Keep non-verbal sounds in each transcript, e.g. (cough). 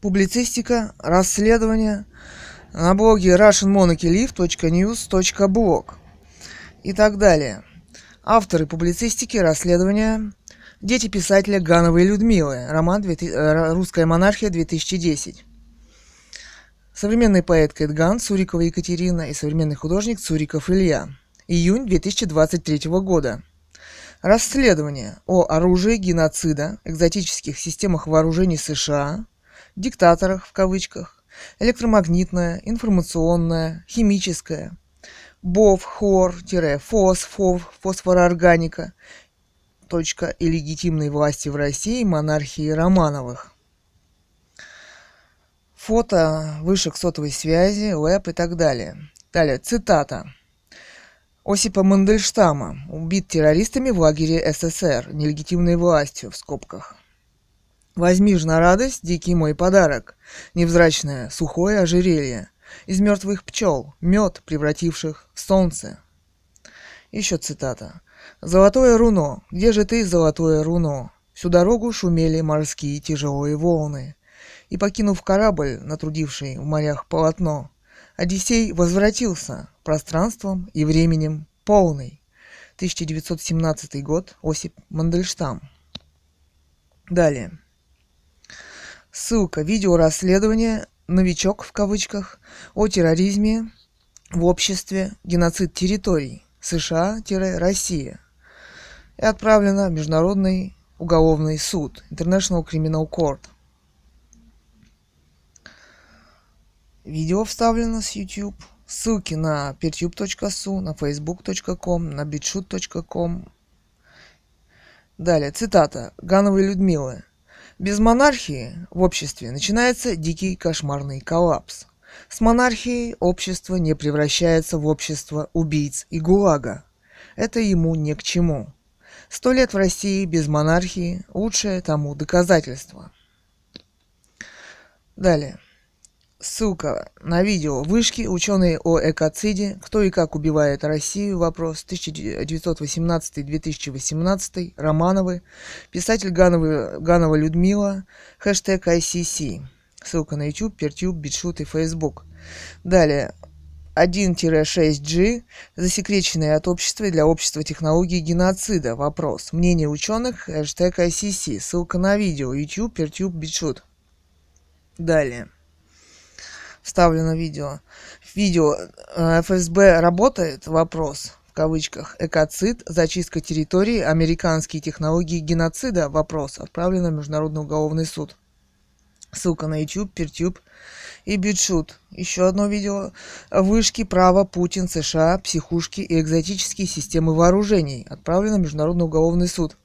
публицистика, расследования на блоге russianmonarchylive.news.blog и так далее. Авторы публицистики, расследования, дети писателя Гановой Людмилы, роман э, «Русская монархия 2010». Современный поэт Кэт Ган, Цурикова Екатерина и современный художник Цуриков Илья. Июнь 2023 года. Расследование о оружии геноцида, экзотических системах вооружений США, диктаторах в кавычках, электромагнитная, информационная, химическая, БОВ, хор, фос, фов, фосфороорганика, точка и легитимной власти в России монархии Романовых. Фото вышек сотовой связи, лэп и так далее. Далее, цитата. Осипа Мандельштама убит террористами в лагере СССР, нелегитимной властью, в скобках. Возьми ж на радость дикий мой подарок, невзрачное сухое ожерелье, из мертвых пчел, мед, превративших в солнце. Еще цитата. «Золотое руно, где же ты, золотое руно? Всю дорогу шумели морские тяжелые волны. И, покинув корабль, натрудивший в морях полотно, Одиссей возвратился пространством и временем полный. 1917 год. Осип Мандельштам. Далее. Ссылка. Видео расследования «Новичок» в кавычках о терроризме в обществе геноцид территорий США-Россия и отправлено в Международный уголовный суд International Criminal Court – Видео вставлено с YouTube. Ссылки на pertube.su, на facebook.com, на bitshoot.com. Далее, цитата Гановой Людмилы. Без монархии в обществе начинается дикий кошмарный коллапс. С монархией общество не превращается в общество убийц и гулага. Это ему не к чему. Сто лет в России без монархии – лучшее тому доказательство. Далее. Ссылка на видео «Вышки. Ученые о экоциде. Кто и как убивает Россию. Вопрос. 1918-2018. Романовы. Писатель Ганова, Ганова Людмила. Хэштег ICC. Ссылка на YouTube, Пертюб, Битшут и Facebook. Далее. 1-6G. Засекреченные от общества для общества технологии геноцида. Вопрос. Мнение ученых. Хэштег ICC. Ссылка на видео. YouTube, Пертюб, Битшут. Далее вставлено видео. Видео э, ФСБ работает? Вопрос в кавычках. Экоцид, зачистка территории, американские технологии геноцида? Вопрос. Отправлено в Международный уголовный суд. Ссылка на YouTube, Пертюб и Битшут. Еще одно видео. Вышки, право, Путин, США, психушки и экзотические системы вооружений. Отправлено в Международный уголовный суд.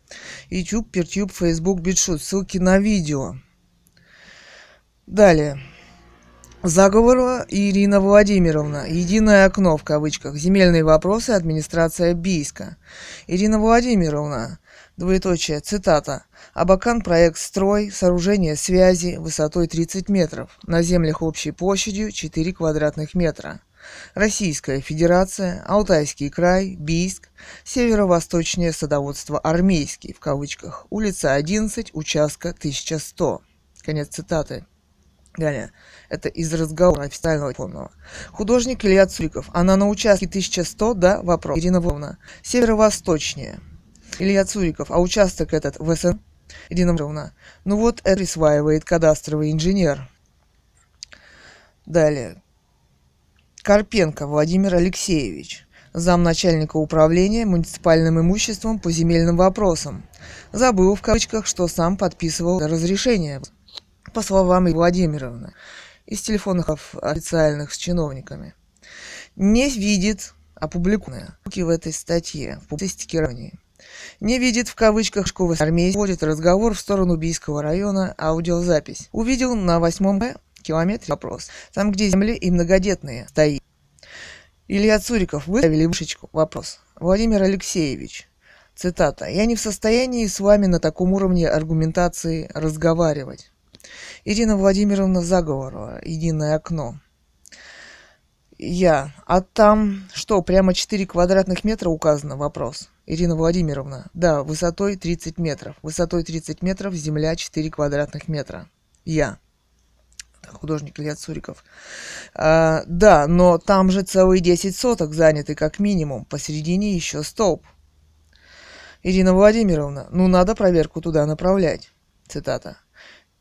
YouTube, Пертюб, Facebook, Битшут. Ссылки на видео. Далее. Заговорова Ирина Владимировна. Единое окно в кавычках. Земельные вопросы. Администрация Бийска. Ирина Владимировна. Двоеточие. Цитата. Абакан проект «Строй», сооружение связи высотой 30 метров, на землях общей площадью 4 квадратных метра. Российская Федерация, Алтайский край, Бийск, северо-восточнее садоводство «Армейский» в кавычках, улица 11, участка 1100. Конец цитаты. Далее. Это из разговора официального полного. Художник Илья Цуриков. Она на участке 1100, да? Вопрос. Ирина Вовна. Северо-восточнее. Илья Цуриков. А участок этот в СН? Ирина Вовна. Ну вот это присваивает кадастровый инженер. Далее. Карпенко Владимир Алексеевич. Замначальника управления муниципальным имуществом по земельным вопросам. Забыл в кавычках, что сам подписывал разрешение по словам Владимировны, из телефонных официальных с чиновниками, не видит опубликованные в этой статье в публицистике ранее. Не видит в кавычках школы армии вводит разговор в сторону Бийского района аудиозапись. Увидел на восьмом километре вопрос. Там, где земли и многодетные стоит. Илья Цуриков выставили вышечку. Вопрос. Владимир Алексеевич. Цитата. «Я не в состоянии с вами на таком уровне аргументации разговаривать. Ирина Владимировна Заговорова, «Единое окно». Я. А там что, прямо 4 квадратных метра указано? Вопрос. Ирина Владимировна. Да, высотой 30 метров. Высотой 30 метров, земля 4 квадратных метра. Я. художник Илья Цуриков. А, да, но там же целые 10 соток заняты как минимум, посередине еще столб. Ирина Владимировна, ну надо проверку туда направлять. Цитата.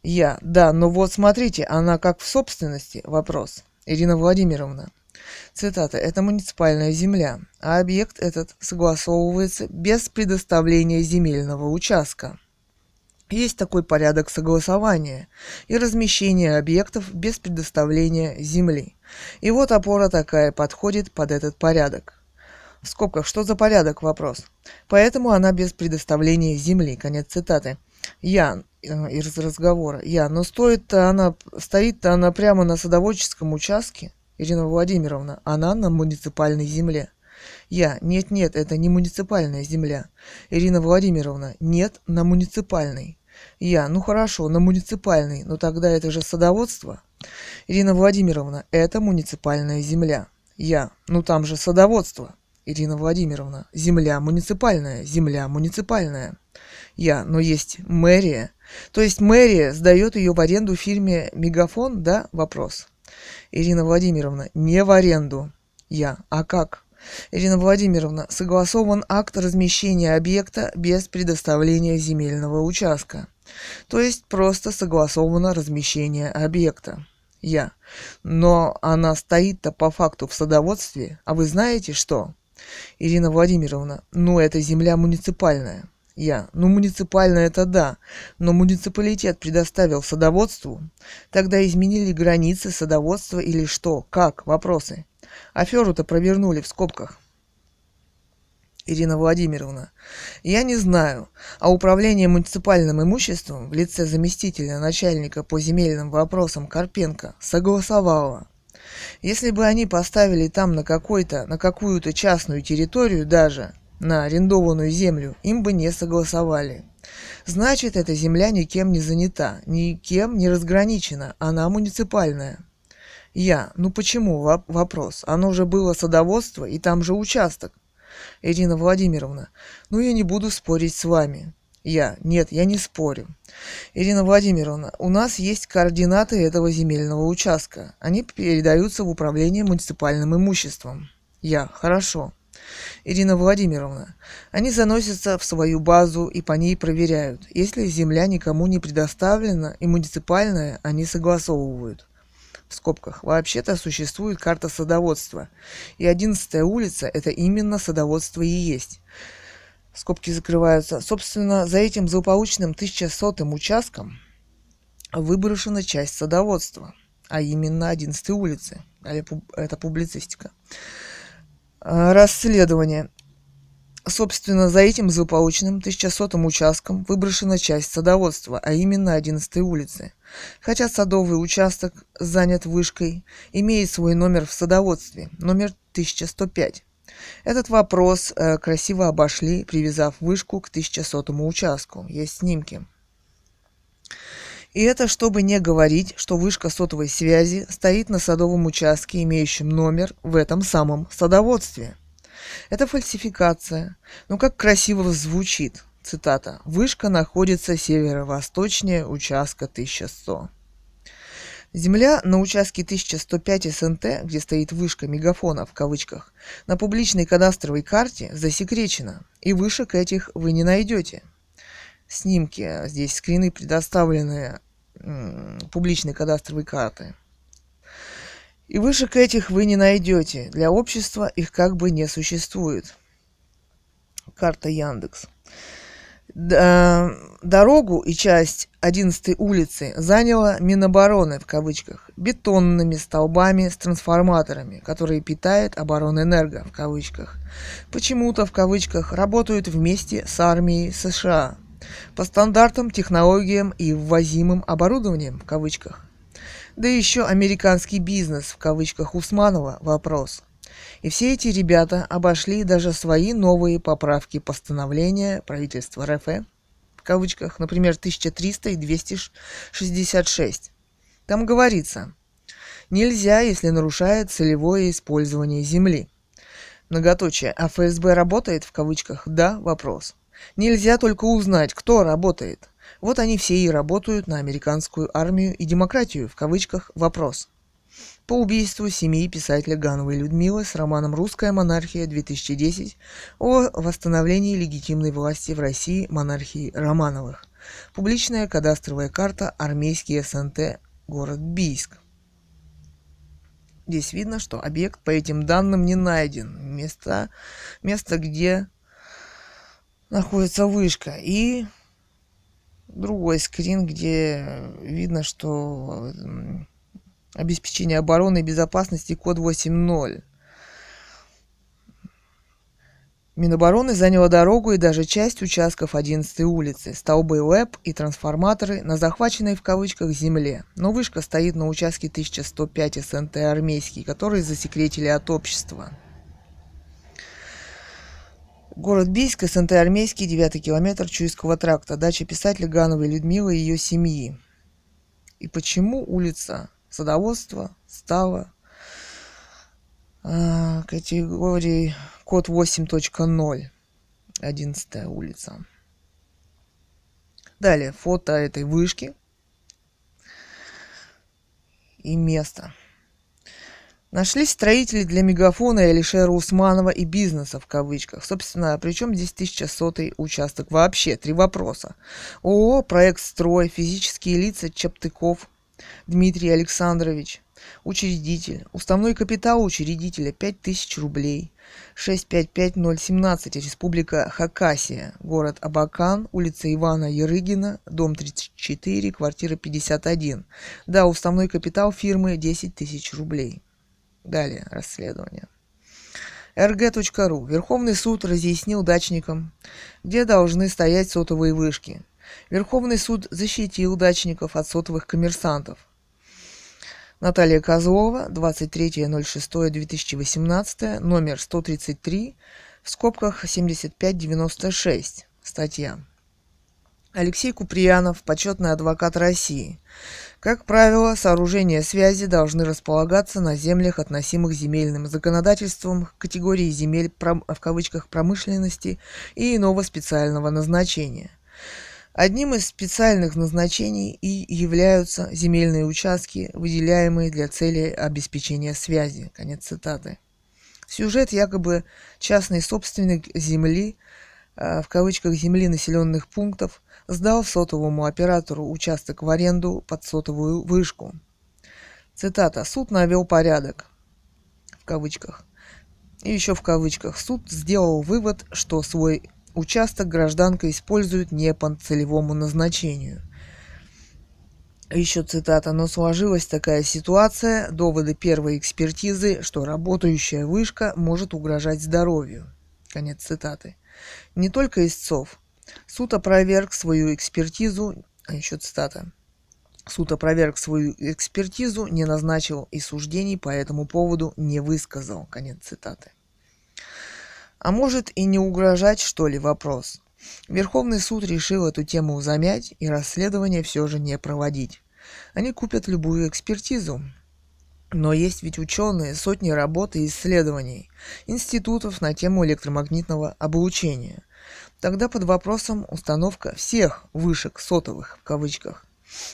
Я, да, но вот смотрите, она как в собственности? Вопрос. Ирина Владимировна. Цитата. Это муниципальная земля, а объект этот согласовывается без предоставления земельного участка. Есть такой порядок согласования и размещения объектов без предоставления земли. И вот опора такая подходит под этот порядок. В скобках, что за порядок? Вопрос. Поэтому она без предоставления земли. Конец цитаты. Я э, из разговора. Я, но стоит-то она, стоит-то она прямо на садоводческом участке, Ирина Владимировна, она на муниципальной земле. Я. Нет-нет, это не муниципальная земля. Ирина Владимировна. Нет, на муниципальной. Я. Ну хорошо, на муниципальной, но тогда это же садоводство. Ирина Владимировна, это муниципальная земля. Я. Ну там же садоводство. Ирина Владимировна, земля муниципальная, земля муниципальная. Я. Но есть мэрия. То есть мэрия сдает ее в аренду фирме Мегафон, да? Вопрос. Ирина Владимировна, не в аренду. Я. А как? Ирина Владимировна, согласован акт размещения объекта без предоставления земельного участка. То есть просто согласовано размещение объекта. Я. Но она стоит-то по факту в садоводстве, а вы знаете что? Ирина Владимировна, ну это земля муниципальная. Я. Ну, муниципальная это да, но муниципалитет предоставил садоводству. Тогда изменили границы садоводства или что? Как? Вопросы. Аферу-то провернули в скобках. Ирина Владимировна. Я не знаю, а управление муниципальным имуществом в лице заместителя начальника по земельным вопросам Карпенко согласовало. Если бы они поставили там на какой-то, на какую-то частную территорию даже, на арендованную землю, им бы не согласовали. Значит, эта земля никем не занята, никем не разграничена, она муниципальная. Я. Ну почему? Вопрос. Оно же было садоводство, и там же участок. Ирина Владимировна. Ну я не буду спорить с вами. Я. Нет, я не спорю. Ирина Владимировна, у нас есть координаты этого земельного участка. Они передаются в управление муниципальным имуществом. Я. Хорошо. Ирина Владимировна, они заносятся в свою базу и по ней проверяют. Если земля никому не предоставлена и муниципальная, они согласовывают в скобках, вообще-то существует карта садоводства. И 11 улица – это именно садоводство и есть. Скобки закрываются. Собственно, за этим злополучным 1100 участком выброшена часть садоводства, а именно 11 улицы. Это публицистика. А, расследование. Собственно, за этим злополучным 1100 участком выброшена часть садоводства, а именно 11 улицы. Хотя садовый участок занят вышкой, имеет свой номер в садоводстве, номер 1105. Этот вопрос э, красиво обошли, привязав вышку к 1100 участку. Есть снимки. И это чтобы не говорить, что вышка сотовой связи стоит на садовом участке, имеющем номер в этом самом садоводстве – это фальсификация. Но как красиво звучит. Цитата. «Вышка находится северо-восточнее участка 1100». Земля на участке 1105 СНТ, где стоит вышка мегафона в кавычках, на публичной кадастровой карте засекречена, и вышек этих вы не найдете. Снимки, здесь скрины предоставлены м- публичной кадастровой карты – и вышек этих вы не найдете. Для общества их как бы не существует. Карта Яндекс. Дорогу и часть 11 улицы заняла Минобороны в кавычках бетонными столбами с трансформаторами, которые питает оборонэнерго в кавычках. Почему-то в кавычках работают вместе с армией США по стандартам, технологиям и ввозимым оборудованием в кавычках. Да еще американский бизнес, в кавычках Усманова, вопрос. И все эти ребята обошли даже свои новые поправки постановления правительства РФ, в кавычках, например, 1300 и 266. Там говорится, нельзя, если нарушает целевое использование земли. Многоточие. А ФСБ работает в кавычках? Да, вопрос. Нельзя только узнать, кто работает. Вот они все и работают на американскую армию и демократию, в кавычках, вопрос. По убийству семьи писателя Гановой Людмилы с романом «Русская монархия-2010» о восстановлении легитимной власти в России монархии Романовых. Публичная кадастровая карта «Армейский СНТ. Город Бийск». Здесь видно, что объект по этим данным не найден. Место, место где находится вышка. И другой скрин, где видно, что обеспечение обороны и безопасности код 8.0. Минобороны заняло дорогу и даже часть участков 11 улицы, столбы ЛЭП и трансформаторы на захваченной в кавычках земле. Но вышка стоит на участке 1105 СНТ «Армейский», который засекретили от общества. Город Бийск, СНТ Армейский, 9 километр Чуйского тракта, дача писателя Гановой Людмилы и ее семьи. И почему улица садоводства стала э, категорией код 8.0, 11 улица. Далее фото этой вышки и место. Нашлись строители для мегафона и Алишера Усманова и бизнеса в кавычках. Собственно, причем здесь 1100 участок вообще? Три вопроса. ООО «Проект Строй», физические лица Чаптыков, Дмитрий Александрович, учредитель. Уставной капитал учредителя 5000 рублей. 655017, Республика Хакасия, город Абакан, улица Ивана Ярыгина, дом 34, квартира 51. Да, уставной капитал фирмы 10 тысяч рублей. Далее расследование. rg.ru. Верховный суд разъяснил дачникам, где должны стоять сотовые вышки. Верховный суд защитил дачников от сотовых коммерсантов. Наталья Козлова, 23.06.2018, номер 133, в скобках 7596, статья. Алексей Куприянов, почетный адвокат России. Как правило, сооружения связи должны располагаться на землях, относимых земельным законодательством категории земель в кавычках промышленности и иного специального назначения. Одним из специальных назначений и являются земельные участки, выделяемые для цели обеспечения связи. Конец цитаты. Сюжет якобы частный собственник земли, э, в кавычках земли населенных пунктов, сдал сотовому оператору участок в аренду под сотовую вышку. Цитата. «Суд навел порядок». В кавычках. И еще в кавычках. Суд сделал вывод, что свой участок гражданка использует не по целевому назначению. Еще цитата. «Но сложилась такая ситуация, доводы первой экспертизы, что работающая вышка может угрожать здоровью». Конец цитаты. Не только истцов, Суд опроверг свою экспертизу, а еще цитата. Суд опроверг свою экспертизу, не назначил и суждений по этому поводу не высказал. Конец цитаты. А может и не угрожать, что ли, вопрос. Верховный суд решил эту тему замять и расследование все же не проводить. Они купят любую экспертизу. Но есть ведь ученые, сотни работ и исследований, институтов на тему электромагнитного облучения – Тогда под вопросом установка всех вышек сотовых в кавычках.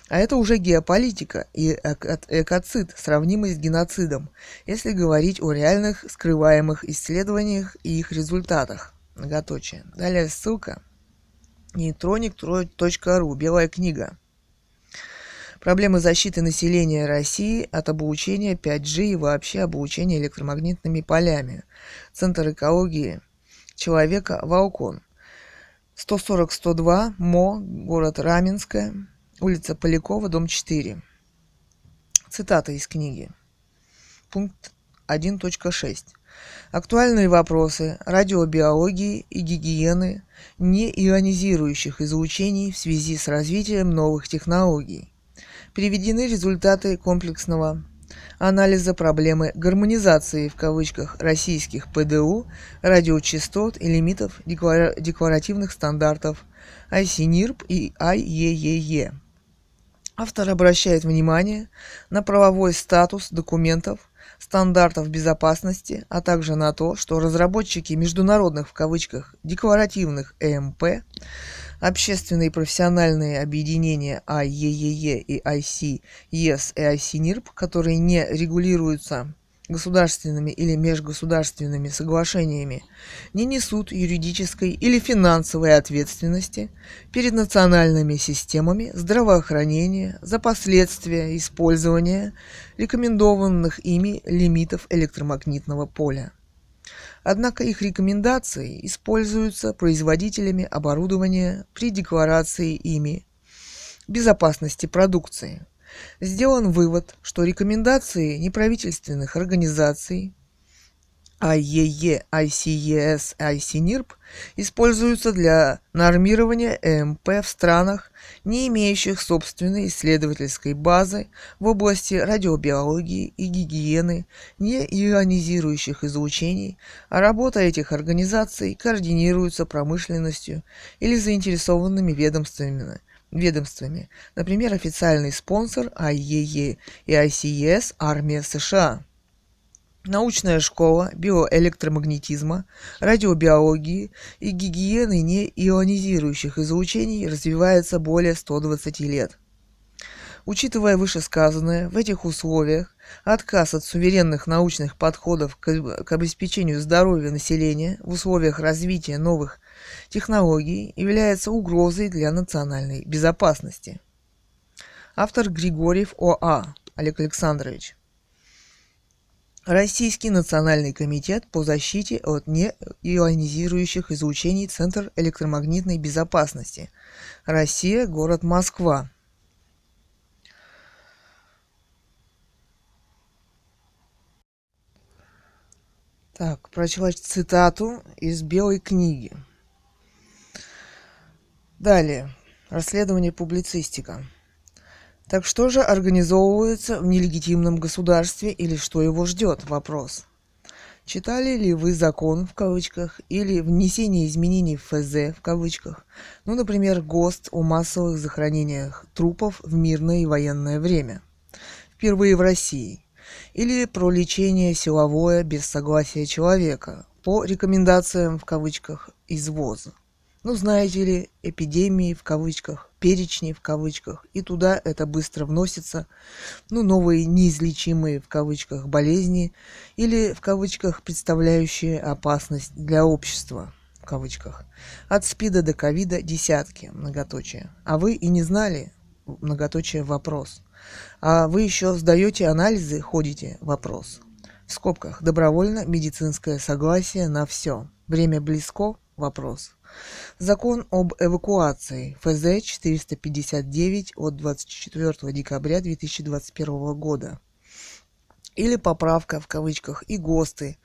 А это уже геополитика и экоцид, сравнимый с геноцидом, если говорить о реальных скрываемых исследованиях и их результатах. Многоточие. Далее ссылка. Neutronix.ru. Белая книга. Проблемы защиты населения России от обучения 5G и вообще обучения электромагнитными полями. Центр экологии человека Волкон. 140-102, МО, город Раменское, улица Полякова, дом 4. Цитата из книги. Пункт 1.6. Актуальные вопросы радиобиологии и гигиены неионизирующих излучений в связи с развитием новых технологий. Приведены результаты комплексного анализа проблемы гармонизации в кавычках российских ПДУ, радиочастот и лимитов декларативных стандартов ICNIRP и IEEE. Автор обращает внимание на правовой статус документов, стандартов безопасности, а также на то, что разработчики международных в кавычках декларативных ЭМП Общественные и профессиональные объединения АЕЕЕ и ICES и ICNIRP, которые не регулируются государственными или межгосударственными соглашениями, не несут юридической или финансовой ответственности перед национальными системами здравоохранения за последствия использования рекомендованных ими лимитов электромагнитного поля. Однако их рекомендации используются производителями оборудования при декларации ими безопасности продукции. Сделан вывод, что рекомендации неправительственных организаций АЕЕ, ICES, ICNIRP используются для нормирования ЭМП в странах, не имеющих собственной исследовательской базы в области радиобиологии и гигиены, не ионизирующих излучений, а работа этих организаций координируется промышленностью или заинтересованными ведомствами, ведомствами, например, официальный спонсор IEE и ICES – армия США. Научная школа биоэлектромагнетизма, радиобиологии и гигиены неионизирующих излучений развивается более 120 лет. Учитывая вышесказанное, в этих условиях отказ от суверенных научных подходов к, к обеспечению здоровья населения в условиях развития новых технологий является угрозой для национальной безопасности. Автор Григорьев ОА Олег Александрович. Российский национальный комитет по защите от неионизирующих излучений Центр электромагнитной безопасности. Россия, город Москва. Так, прочла цитату из Белой книги. Далее. Расследование публицистика. Так что же организовывается в нелегитимном государстве или что его ждет? Вопрос. Читали ли вы закон в кавычках или внесение изменений в ФЗ в кавычках? Ну, например, ГОСТ о массовых захоронениях трупов в мирное и военное время. Впервые в России. Или про лечение силовое без согласия человека по рекомендациям в кавычках извоза. Ну, знаете ли, эпидемии в кавычках перечни в кавычках, и туда это быстро вносится, ну, новые неизлечимые в кавычках болезни или в кавычках представляющие опасность для общества в кавычках. От СПИДа до ковида десятки, многоточие. А вы и не знали, многоточие вопрос. А вы еще сдаете анализы, ходите, вопрос. В скобках, добровольно медицинское согласие на все. Время близко, вопрос. Закон об эвакуации. ФЗ 459 от 24 декабря 2021 года. Или поправка в кавычках и ГОСТы,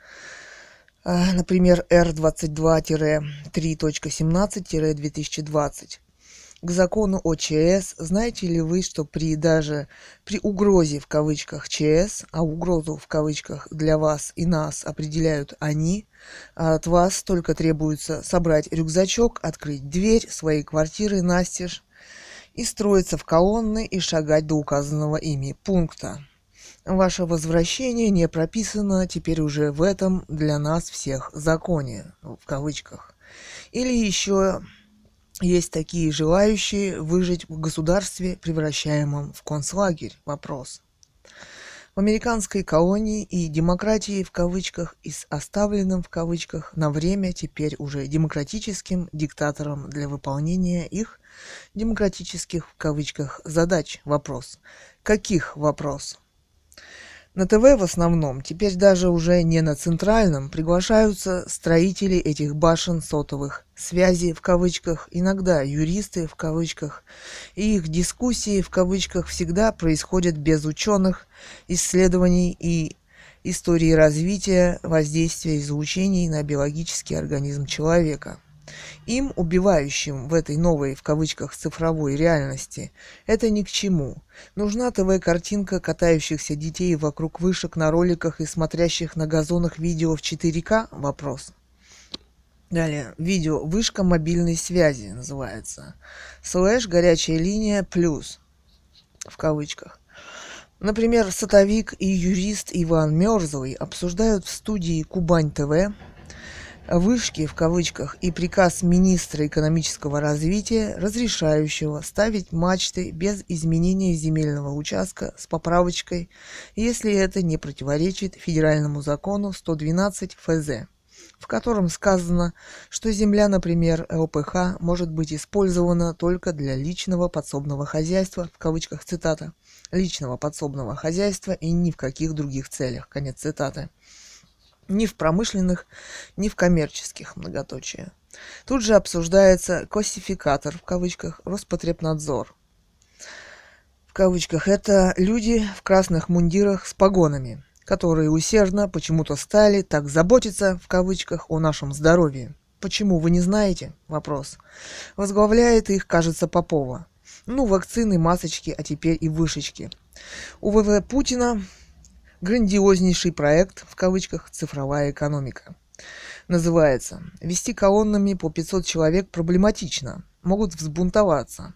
а, например, R22-3.17-2020 к закону о ЧС, знаете ли вы, что при даже при угрозе в кавычках ЧС, а угрозу в кавычках для вас и нас определяют они, от вас только требуется собрать рюкзачок, открыть дверь своей квартиры настежь и строиться в колонны и шагать до указанного ими пункта. Ваше возвращение не прописано теперь уже в этом для нас всех законе, в кавычках. Или еще есть такие желающие выжить в государстве, превращаемом в концлагерь? Вопрос. В американской колонии и демократии в кавычках и с оставленным в кавычках на время теперь уже демократическим диктатором для выполнения их демократических в кавычках задач. Вопрос. Каких вопрос? На ТВ в основном, теперь даже уже не на центральном, приглашаются строители этих башен сотовых связи в кавычках, иногда юристы в кавычках, и их дискуссии в кавычках всегда происходят без ученых, исследований и истории развития воздействия излучений на биологический организм человека. Им, убивающим в этой новой, в кавычках, цифровой реальности, это ни к чему. Нужна ТВ-картинка катающихся детей вокруг вышек на роликах и смотрящих на газонах видео в 4К? Вопрос. Далее, видео «Вышка мобильной связи» называется. Слэш «Горячая линия плюс» в кавычках. Например, сотовик и юрист Иван Мерзлый обсуждают в студии Кубань ТВ вышки в кавычках и приказ министра экономического развития, разрешающего ставить мачты без изменения земельного участка с поправочкой, если это не противоречит федеральному закону 112 ФЗ, в котором сказано, что земля, например, ЛПХ, может быть использована только для личного подсобного хозяйства, в кавычках цитата, личного подсобного хозяйства и ни в каких других целях, конец цитаты ни в промышленных, ни в коммерческих многоточия. Тут же обсуждается классификатор, в кавычках, Роспотребнадзор. В кавычках это люди в красных мундирах с погонами, которые усердно почему-то стали так заботиться, в кавычках, о нашем здоровье. Почему, вы не знаете? Вопрос. Возглавляет их, кажется, Попова. Ну, вакцины, масочки, а теперь и вышечки. У ВВ Путина грандиознейший проект, в кавычках, «цифровая экономика». Называется «Вести колоннами по 500 человек проблематично, могут взбунтоваться.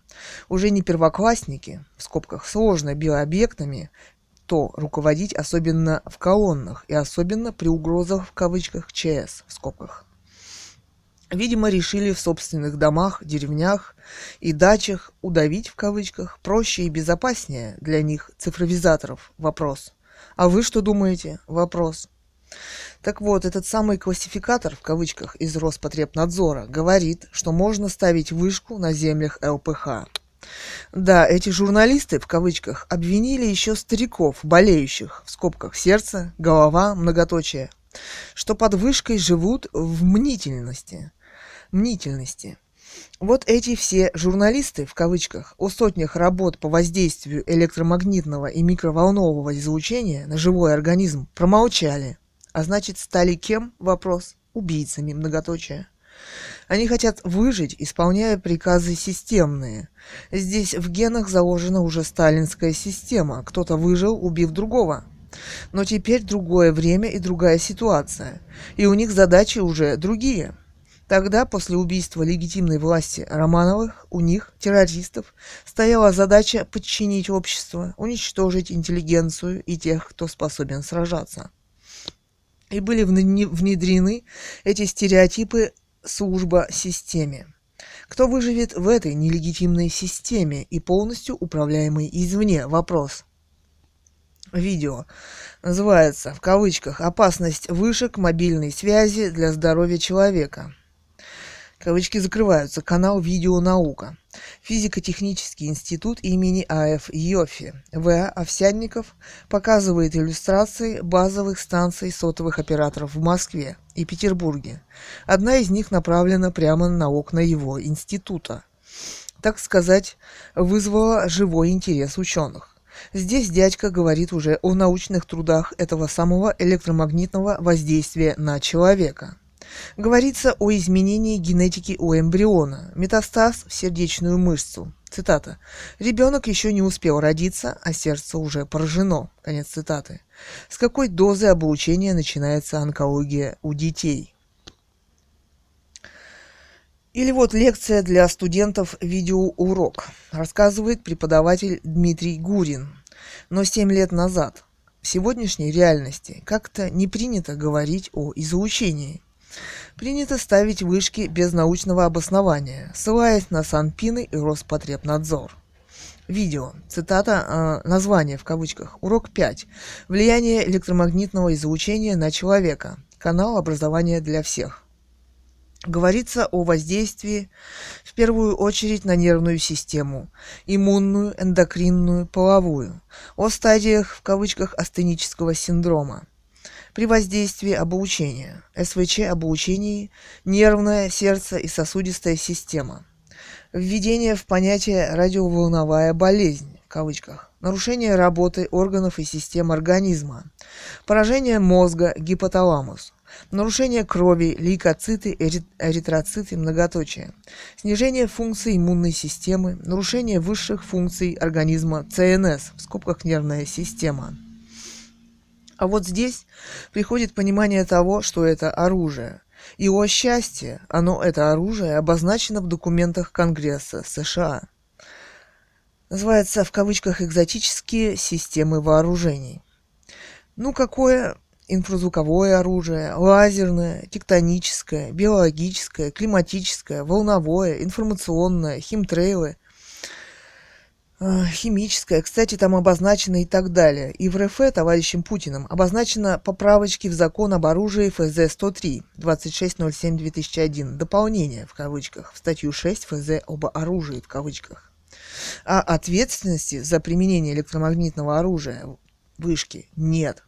Уже не первоклассники, в скобках сложно биообъектами, то руководить особенно в колоннах и особенно при угрозах в кавычках ЧС в скобках. Видимо, решили в собственных домах, деревнях и дачах удавить в кавычках проще и безопаснее для них цифровизаторов вопрос – а вы что думаете? Вопрос. Так вот, этот самый классификатор, в кавычках, из Роспотребнадзора, говорит, что можно ставить вышку на землях ЛПХ. Да, эти журналисты, в кавычках, обвинили еще стариков, болеющих, в скобках, сердце, голова, многоточие, что под вышкой живут в мнительности. Мнительности. Вот эти все журналисты, в кавычках, о сотнях работ по воздействию электромагнитного и микроволнового излучения на живой организм промолчали. А значит, стали кем? Вопрос. Убийцами, многоточие. Они хотят выжить, исполняя приказы системные. Здесь в генах заложена уже сталинская система. Кто-то выжил, убив другого. Но теперь другое время и другая ситуация. И у них задачи уже другие. Тогда, после убийства легитимной власти Романовых, у них, террористов, стояла задача подчинить общество, уничтожить интеллигенцию и тех, кто способен сражаться. И были внедрены эти стереотипы служба системе. Кто выживет в этой нелегитимной системе и полностью управляемой извне? Вопрос. Видео называется в кавычках «Опасность вышек мобильной связи для здоровья человека». Кавычки закрываются. Канал «Видеонаука». Физико-технический институт имени А.Ф. Йофи. В. Овсянников показывает иллюстрации базовых станций сотовых операторов в Москве и Петербурге. Одна из них направлена прямо на окна его института. Так сказать, вызвала живой интерес ученых. Здесь дядька говорит уже о научных трудах этого самого электромагнитного воздействия на человека – Говорится о изменении генетики у эмбриона, метастаз в сердечную мышцу. Цитата. «Ребенок еще не успел родиться, а сердце уже поражено». Конец цитаты. С какой дозы облучения начинается онкология у детей? Или вот лекция для студентов видеоурок. Рассказывает преподаватель Дмитрий Гурин. Но 7 лет назад, в сегодняшней реальности, как-то не принято говорить о излучении – Принято ставить вышки без научного обоснования, ссылаясь на Санпины и Роспотребнадзор. Видео. Цитата, э, название в кавычках. Урок 5. Влияние электромагнитного излучения на человека. Канал образования для всех. Говорится о воздействии в первую очередь на нервную систему, иммунную, эндокринную, половую, о стадиях в кавычках астенического синдрома, при воздействии обучения, СВЧ обучении, нервная, сердце и сосудистая система. Введение в понятие радиоволновая болезнь, в кавычках, нарушение работы органов и систем организма, поражение мозга, гипоталамус, нарушение крови, лейкоциты, эритроциты, многоточие, снижение функций иммунной системы, нарушение высших функций организма, ЦНС, в скобках нервная система – а вот здесь приходит понимание того, что это оружие. И о счастье, оно, это оружие, обозначено в документах Конгресса США. Называется в кавычках «экзотические системы вооружений». Ну, какое инфразвуковое оружие, лазерное, тектоническое, биологическое, климатическое, волновое, информационное, химтрейлы, э, химическое, кстати, там обозначено и так далее. И в РФ товарищем Путиным обозначено поправочки в закон об оружии ФЗ-103 2607-2001, дополнение в кавычках, в статью 6 ФЗ об оружии в кавычках. А ответственности за применение электромагнитного оружия вышки нет.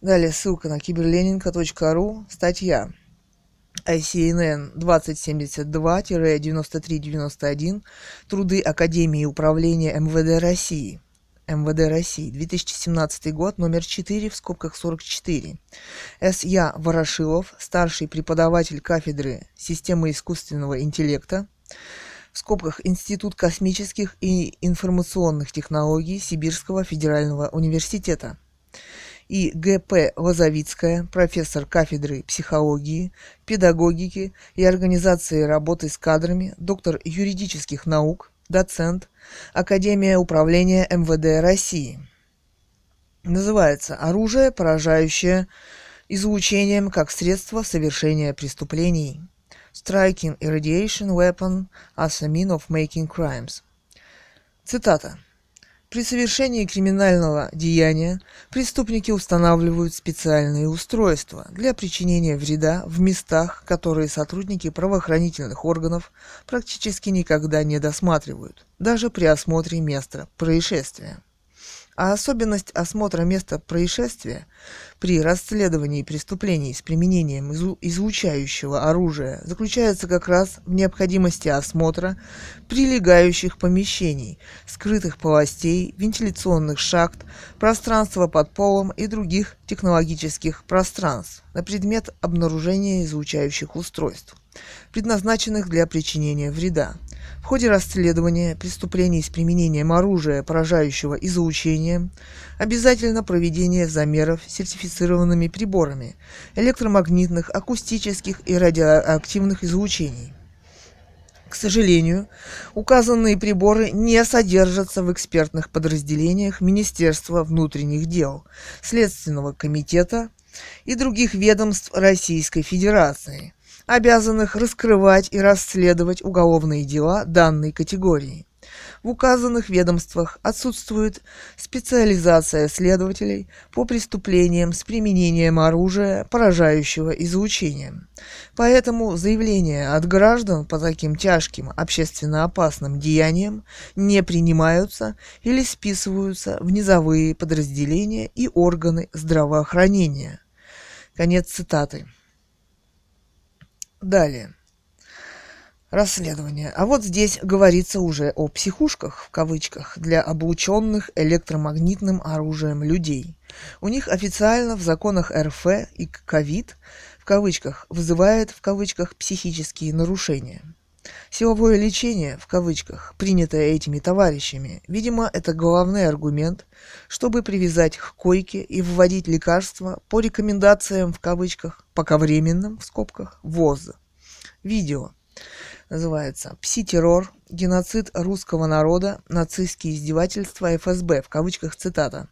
Далее ссылка на киберленинка.ру, статья ICNN 2072-9391, труды Академии управления МВД России. МВД России, 2017 год, номер 4, в скобках 44. С.Я. Ворошилов, старший преподаватель кафедры системы искусственного интеллекта, в скобках Институт космических и информационных технологий Сибирского федерального университета и Г.П. Лозовицкая, профессор кафедры психологии, педагогики и организации работы с кадрами, доктор юридических наук, доцент, Академия управления МВД России. Называется «Оружие, поражающее излучением как средство совершения преступлений». Striking irradiation weapon as a mean of making crimes. Цитата. При совершении криминального деяния преступники устанавливают специальные устройства для причинения вреда в местах, которые сотрудники правоохранительных органов практически никогда не досматривают, даже при осмотре места происшествия. А особенность осмотра места происшествия при расследовании преступлений с применением излучающего оружия заключается как раз в необходимости осмотра прилегающих помещений, скрытых полостей, вентиляционных шахт, пространства под полом и других технологических пространств на предмет обнаружения излучающих устройств, предназначенных для причинения вреда, в ходе расследования преступлений с применением оружия, поражающего излучением, обязательно проведение замеров сертифицированными приборами электромагнитных, акустических и радиоактивных излучений. К сожалению, указанные приборы не содержатся в экспертных подразделениях Министерства внутренних дел, Следственного комитета и других ведомств Российской Федерации – обязанных раскрывать и расследовать уголовные дела данной категории. В указанных ведомствах отсутствует специализация следователей по преступлениям с применением оружия, поражающего излучением. Поэтому заявления от граждан по таким тяжким общественно опасным деяниям не принимаются или списываются в низовые подразделения и органы здравоохранения. Конец цитаты. Далее. Расследование. А вот здесь говорится уже о психушках, в кавычках, для облученных электромагнитным оружием людей. У них официально в законах РФ и ковид, в кавычках, вызывает, в кавычках, психические нарушения. Силовое лечение, в кавычках, принятое этими товарищами, видимо, это главный аргумент, чтобы привязать к койке и вводить лекарства по рекомендациям, в кавычках, пока временным, в скобках, ВОЗ. Видео называется «Пси-террор. Геноцид русского народа. Нацистские издевательства ФСБ», в кавычках цитата.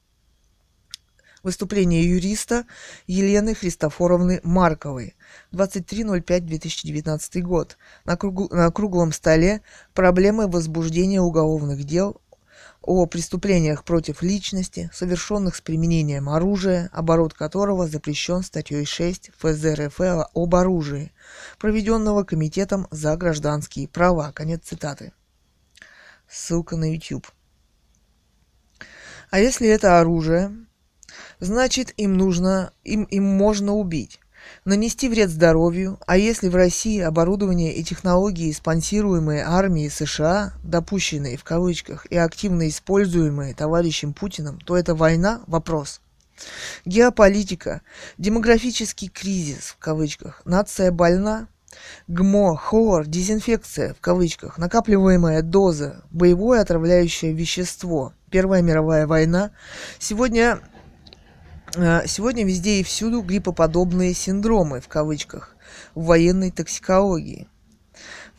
Выступление юриста Елены Христофоровны Марковой. 23.05.2019 год. На, кругу, на круглом столе проблемы возбуждения уголовных дел о преступлениях против личности, совершенных с применением оружия, оборот которого запрещен статьей 6 ФЗ РФ об оружии, проведенного Комитетом за гражданские права. Конец цитаты. Ссылка на YouTube. А если это оружие, значит им нужно, им, им можно убить. Нанести вред здоровью, а если в России оборудование и технологии, спонсируемые армией США, допущенные в кавычках и активно используемые товарищем Путиным, то это война? Вопрос. Геополитика, демографический кризис в кавычках, нация больна, ГМО, хлор, дезинфекция в кавычках, накапливаемая доза, боевое отравляющее вещество, Первая мировая война. Сегодня сегодня везде и всюду гриппоподобные синдромы, в кавычках, в военной токсикологии.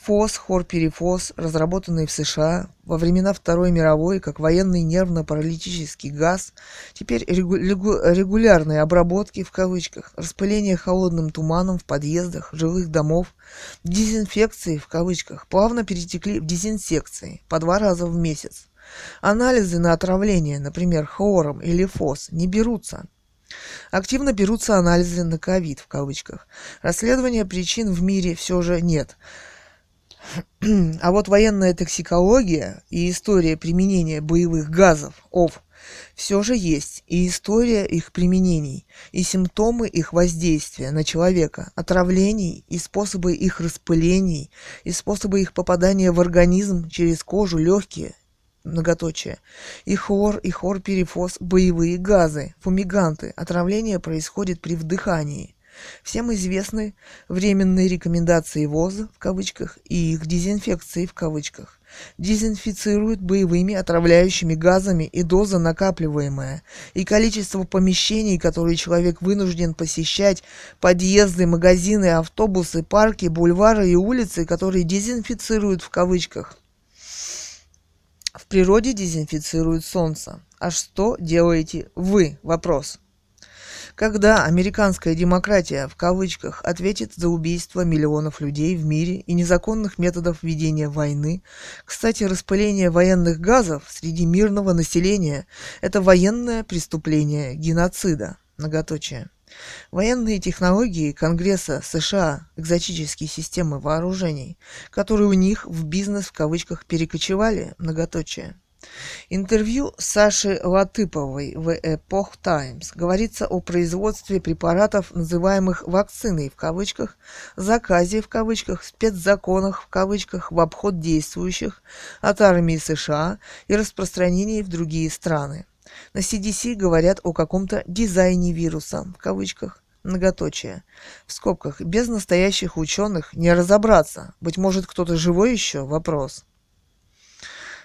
ФОС, хлорперифос, разработанный в США во времена Второй мировой как военный нервно-паралитический газ, теперь регу- регулярной обработки в кавычках, распыление холодным туманом в подъездах жилых домов, дезинфекции в кавычках, плавно перетекли в дезинсекции по два раза в месяц. Анализы на отравление, например, хлором или ФОС, не берутся. Активно берутся анализы на ковид в кавычках. Расследования причин в мире все же нет. (clears throat) А вот военная токсикология и история применения боевых газов, ОВ, все же есть и история их применений, и симптомы их воздействия на человека, отравлений и способы их распылений, и способы их попадания в организм через кожу, легкие, многоточие, и хлор, и хлорперифос, боевые газы, фумиганты. Отравление происходит при вдыхании. Всем известны временные рекомендации ВОЗ в кавычках и их дезинфекции в кавычках. Дезинфицируют боевыми отравляющими газами и доза накапливаемая, и количество помещений, которые человек вынужден посещать, подъезды, магазины, автобусы, парки, бульвары и улицы, которые дезинфицируют в кавычках. В природе дезинфицируют солнце. А что делаете вы? Вопрос. Когда американская демократия, в кавычках, ответит за убийство миллионов людей в мире и незаконных методов ведения войны, кстати, распыление военных газов среди мирного населения – это военное преступление геноцида, многоточие. Военные технологии Конгресса США, экзотические системы вооружений, которые у них в бизнес в кавычках перекочевали, многоточие. Интервью Саши Латыповой в Epoch Times говорится о производстве препаратов, называемых вакциной в кавычках, заказе в кавычках, спецзаконах в кавычках, в обход действующих от армии США и распространении в другие страны. На CDC говорят о каком-то дизайне вируса, в кавычках, многоточие. В скобках, без настоящих ученых не разобраться. Быть может, кто-то живой еще? Вопрос.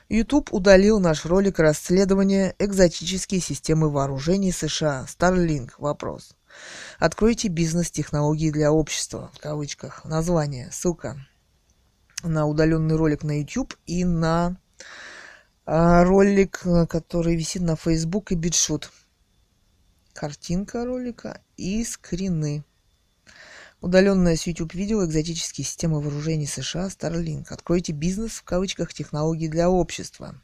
YouTube удалил наш ролик расследования экзотические системы вооружений США Starlink. Вопрос. Откройте бизнес-технологии для общества, в кавычках, название, ссылка на удаленный ролик на YouTube и на ролик, э, который висит на Facebook и BitShoot. Картинка ролика и скрины. Удаленное с YouTube видео экзотические системы вооружений США Starlink. Откройте бизнес в кавычках технологии для общества.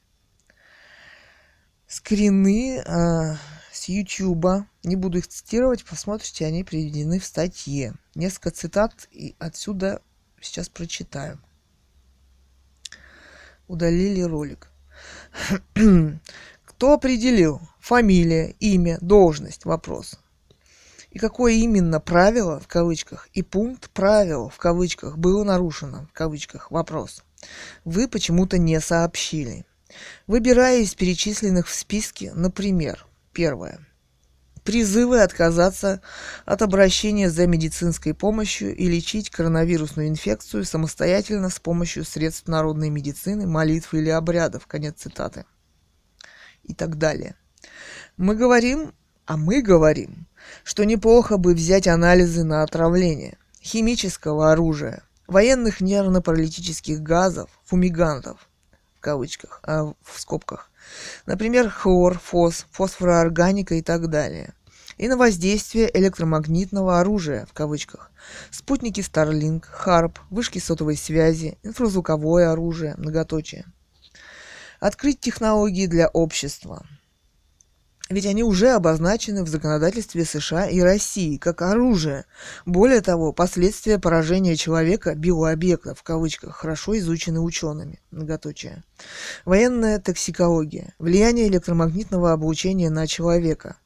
Скрины э, с YouTube. Не буду их цитировать, посмотрите, они приведены в статье. Несколько цитат и отсюда сейчас прочитаю. Удалили ролик. Кто определил? Фамилия, имя, должность? Вопрос. И какое именно правило, в кавычках, и пункт правил, в кавычках, было нарушено, в кавычках, вопрос. Вы почему-то не сообщили. Выбирая из перечисленных в списке, например, первое. Призывы отказаться от обращения за медицинской помощью и лечить коронавирусную инфекцию самостоятельно с помощью средств народной медицины, молитв или обрядов. Конец цитаты. И так далее. Мы говорим, а мы говорим, что неплохо бы взять анализы на отравление химического оружия, военных нервно-паралитических газов, фумигантов, в кавычках, а в скобках, например, хлор, фос, фосфороорганика и так далее, и на воздействие электромагнитного оружия, в кавычках, спутники Starlink, HARP, вышки сотовой связи, инфразвуковое оружие, многоточие. Открыть технологии для общества – ведь они уже обозначены в законодательстве США и России как оружие. Более того, последствия поражения человека биообъекта в кавычках хорошо изучены учеными. Многоточие. Военная токсикология. Влияние электромагнитного облучения на человека.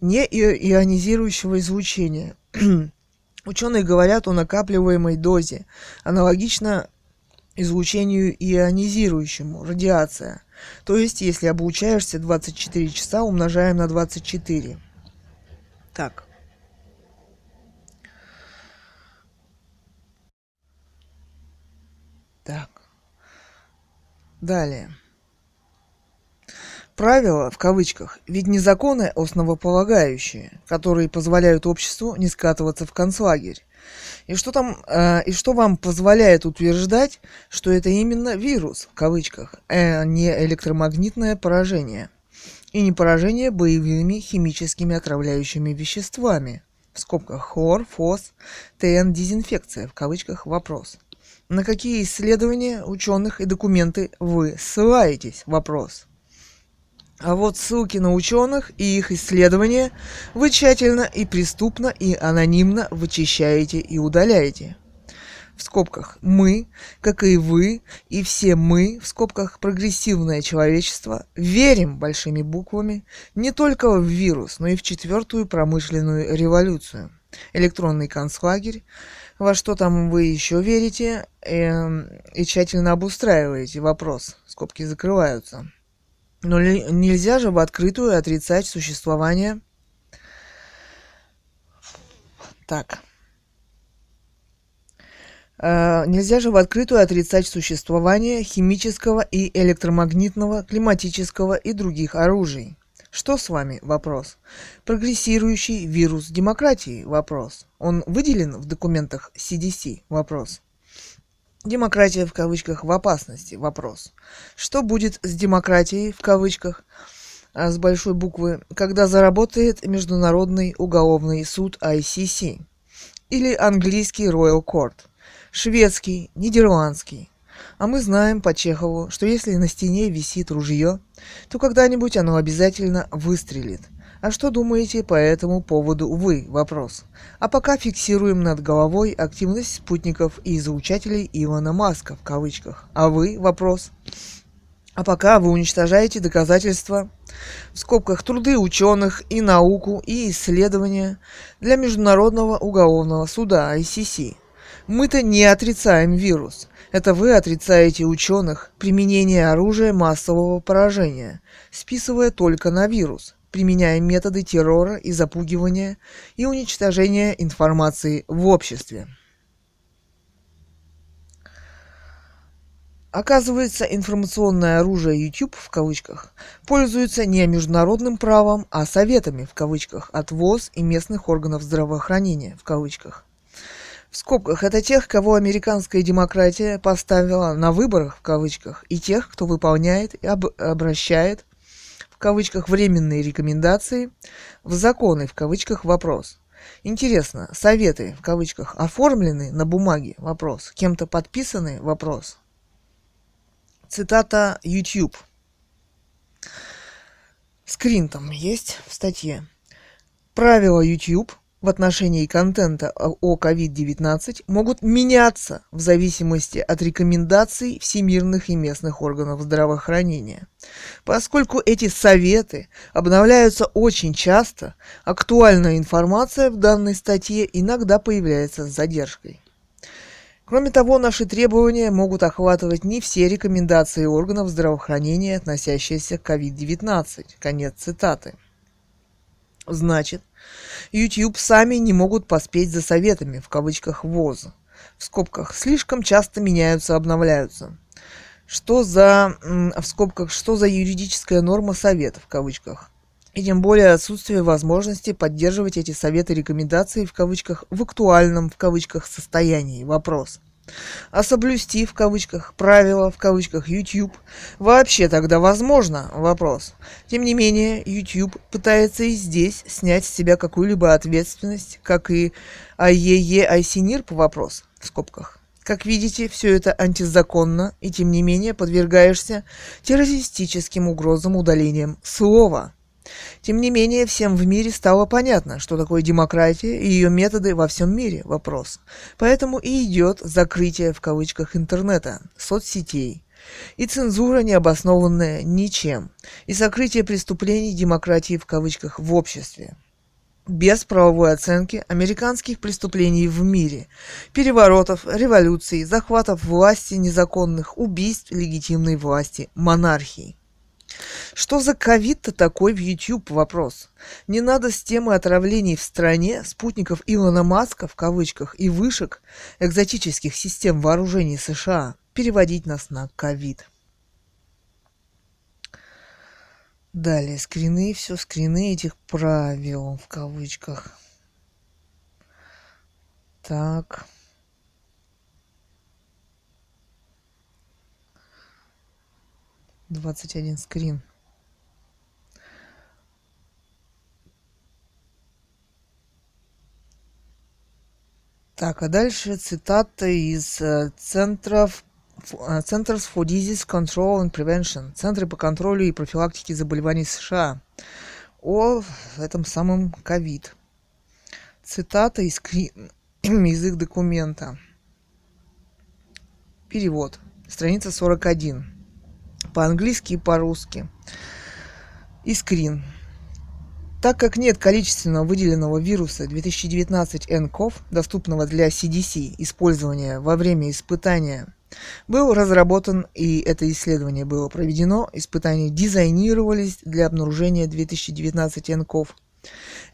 Не ионизирующего излучения. (clears throat) Ученые говорят о накапливаемой дозе, аналогично излучению ионизирующему, радиация – то есть, если обучаешься 24 часа, умножаем на 24. Так. Так. Далее. Правила, в кавычках, ведь не законы основополагающие, которые позволяют обществу не скатываться в концлагерь. И что, там, э, и что вам позволяет утверждать, что это именно вирус, в кавычках, а не электромагнитное поражение? И не поражение боевыми химическими отравляющими веществами, в скобках хлор, фос, ТН, дезинфекция, в кавычках, вопрос. На какие исследования, ученых и документы вы ссылаетесь? Вопрос. А вот ссылки на ученых и их исследования вы тщательно и преступно и анонимно вычищаете и удаляете. В скобках «мы», как и вы, и все мы, в скобках «прогрессивное человечество», верим большими буквами не только в вирус, но и в четвертую промышленную революцию. Электронный концлагерь, во что там вы еще верите, э, и тщательно обустраиваете вопрос, скобки закрываются. Но нельзя же в открытую отрицать существование... Так. Э, нельзя же в открытую отрицать существование химического и электромагнитного, климатического и других оружий. Что с вами? Вопрос. Прогрессирующий вирус демократии? Вопрос. Он выделен в документах CDC? Вопрос. Демократия в кавычках в опасности. Вопрос. Что будет с демократией в кавычках а, с большой буквы, когда заработает Международный уголовный суд ICC? Или английский Royal Court? Шведский, нидерландский. А мы знаем по Чехову, что если на стене висит ружье, то когда-нибудь оно обязательно выстрелит. А что думаете по этому поводу вы? Вопрос. А пока фиксируем над головой активность спутников и излучателей Илона Маска в кавычках. А вы? Вопрос. А пока вы уничтожаете доказательства, в скобках труды ученых и науку и исследования для Международного уголовного суда ICC. Мы-то не отрицаем вирус. Это вы отрицаете ученых применение оружия массового поражения, списывая только на вирус применяя методы террора и запугивания и уничтожения информации в обществе. Оказывается, информационное оружие YouTube в кавычках пользуется не международным правом, а советами в кавычках от ВОЗ и местных органов здравоохранения в кавычках. В скобках это тех, кого американская демократия поставила на выборах в кавычках, и тех, кто выполняет и об- обращает кавычках временные рекомендации в законы в кавычках вопрос. Интересно, советы в кавычках оформлены на бумаге вопрос, кем-то подписаны вопрос. Цитата YouTube. Скрин там есть в статье. Правила YouTube в отношении контента о COVID-19 могут меняться в зависимости от рекомендаций всемирных и местных органов здравоохранения. Поскольку эти советы обновляются очень часто, актуальная информация в данной статье иногда появляется с задержкой. Кроме того, наши требования могут охватывать не все рекомендации органов здравоохранения, относящиеся к COVID-19. Конец цитаты. Значит, YouTube сами не могут поспеть за советами, в кавычках ВОЗ. В скобках слишком часто меняются, обновляются. Что за, в скобках, что за юридическая норма совета, в кавычках. И тем более отсутствие возможности поддерживать эти советы рекомендации, в кавычках, в актуальном, в кавычках, состоянии. Вопрос. А соблюсти в кавычках правила в кавычках YouTube вообще тогда возможно? Вопрос. Тем не менее, YouTube пытается и здесь снять с себя какую-либо ответственность, как и АЕЕ Айсинирп вопрос в скобках. Как видите, все это антизаконно, и тем не менее подвергаешься террористическим угрозам удалением слова. Тем не менее, всем в мире стало понятно, что такое демократия и ее методы во всем мире – вопрос. Поэтому и идет закрытие в кавычках интернета, соцсетей, и цензура, не обоснованная ничем, и сокрытие преступлений демократии в кавычках в обществе. Без правовой оценки американских преступлений в мире, переворотов, революций, захватов власти незаконных, убийств легитимной власти, монархии. Что за ковид-то такой в YouTube? Вопрос. Не надо с темы отравлений в стране, спутников Илона Маска, в кавычках, и вышек экзотических систем вооружений США переводить нас на ковид. Далее, скрины, все скрины этих правил в кавычках. Так. Двадцать один скрин. Так, а дальше цитата из э, центров э, Centers for Disease Control and Prevention, Центры по контролю и профилактике заболеваний США, о этом самом ковид. Цитата из, (clears throat) из их документа. Перевод. Страница 41. По-английски и по-русски. И скрин. Так как нет количественно выделенного вируса 2019 nCoV, доступного для CDC использования во время испытания, был разработан и это исследование было проведено, испытания дизайнировались для обнаружения 2019 nCoV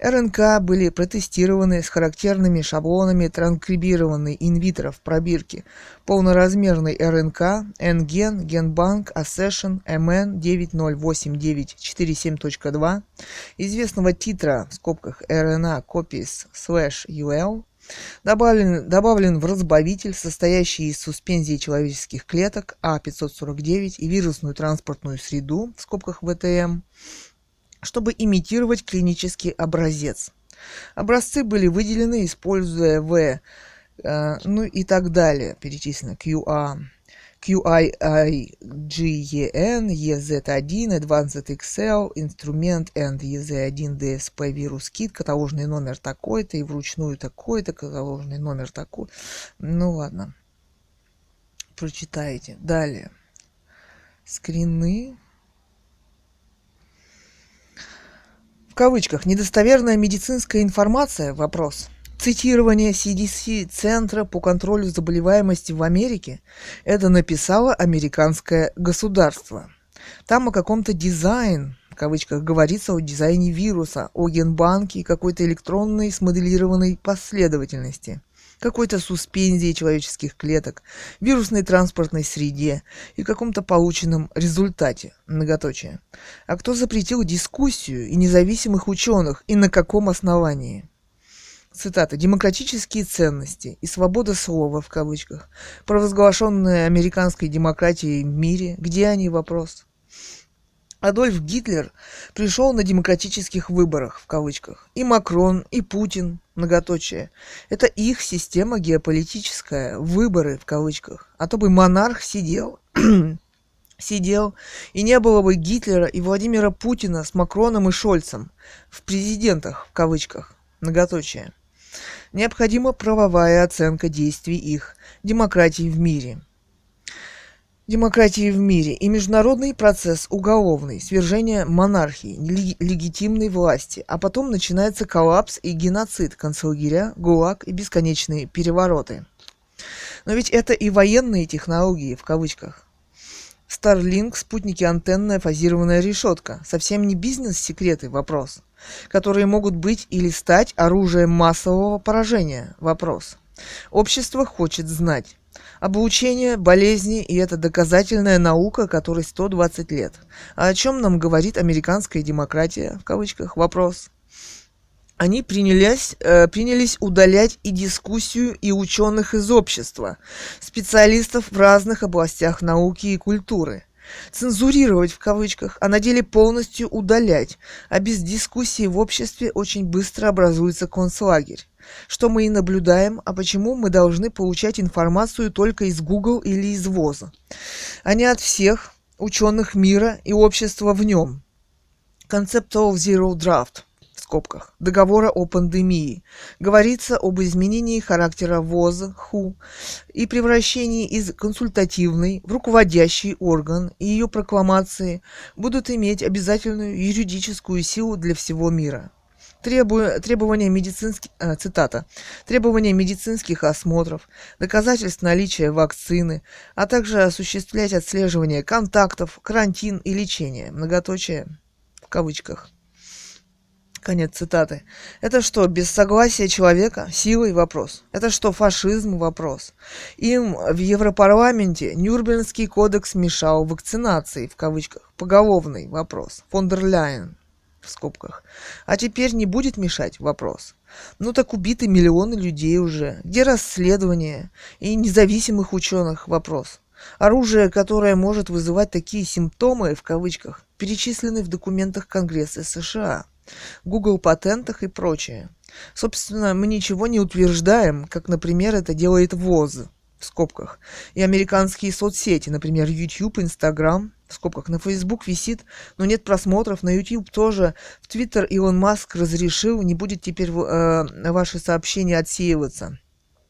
РНК были протестированы с характерными шаблонами транскрибированной инвитро в пробирке. Полноразмерной РНК, N-ген, Генбанк, Accession, MN 908947.2, известного титра в скобках RNA copies slash UL, Добавлен, добавлен в разбавитель, состоящий из суспензии человеческих клеток А549 и вирусную транспортную среду, в скобках ВТМ, чтобы имитировать клинический образец. Образцы были выделены, используя В, э, ну и так далее, перечислено QA, QIIGEN, EZ1, Advanced Excel, инструмент and EZ1 DSP вирус кит, каталожный номер такой-то и вручную такой-то, каталожный номер такой. Ну ладно, прочитайте. Далее. Скрины. Кавычках недостоверная медицинская информация вопрос цитирование CDC Центра по контролю заболеваемости в Америке это написало американское государство. Там о каком-то дизайн, в кавычках, говорится о дизайне вируса, о генбанке и какой-то электронной смоделированной последовательности какой-то суспензии человеческих клеток, вирусной транспортной среде и каком-то полученном результате, многоточие. А кто запретил дискуссию и независимых ученых и на каком основании? Цитата. «Демократические ценности и свобода слова» в кавычках, провозглашенные американской демократией в мире, где они вопрос? Адольф Гитлер пришел на демократических выборах, в кавычках. И Макрон, и Путин, многоточие. Это их система геополитическая, выборы, в кавычках. А то бы монарх сидел, (clears throat) сидел, и не было бы Гитлера и Владимира Путина с Макроном и Шольцем в президентах, в кавычках, многоточие. Необходима правовая оценка действий их, демократии в мире – демократии в мире и международный процесс уголовный, свержение монархии, легитимной власти, а потом начинается коллапс и геноцид, концлагеря, ГУЛАГ и бесконечные перевороты. Но ведь это и военные технологии, в кавычках. Starlink, спутники антенная фазированная решетка. Совсем не бизнес-секреты, вопрос. Которые могут быть или стать оружием массового поражения, вопрос. Общество хочет знать. Обучение, болезни и это доказательная наука, которой 120 лет. А о чем нам говорит американская демократия, в кавычках, вопрос? Они принялись, э, принялись удалять и дискуссию, и ученых из общества, специалистов в разных областях науки и культуры. Цензурировать в кавычках, а на деле полностью удалять, а без дискуссии в обществе очень быстро образуется концлагерь что мы и наблюдаем, а почему мы должны получать информацию только из Google или из ВОЗа, а не от всех ученых мира и общества в нем. Conceptual Zero Draft в скобках, договора о пандемии, говорится об изменении характера ВОЗ, ХУ и превращении из консультативной в руководящий орган, и ее прокламации будут иметь обязательную юридическую силу для всего мира требу... требования медицинских, э, цитата, требования медицинских осмотров, доказательств наличия вакцины, а также осуществлять отслеживание контактов, карантин и лечение, многоточие в кавычках. Конец цитаты. Это что, без согласия человека? Силой? Вопрос. Это что, фашизм? Вопрос. Им в Европарламенте Нюрнбергский кодекс мешал вакцинации, в кавычках, поголовный? Вопрос. Фондерляйн скобках. А теперь не будет мешать? Вопрос. Ну так убиты миллионы людей уже. Где расследование и независимых ученых? Вопрос. Оружие, которое может вызывать такие симптомы, в кавычках, перечислены в документах Конгресса США. Google патентах и прочее. Собственно, мы ничего не утверждаем, как, например, это делает ВОЗ, в скобках, и американские соцсети, например, YouTube, Instagram, в скобках, на Facebook висит, но нет просмотров, на YouTube тоже, в Twitter Илон Маск разрешил, не будет теперь э, ваши сообщения отсеиваться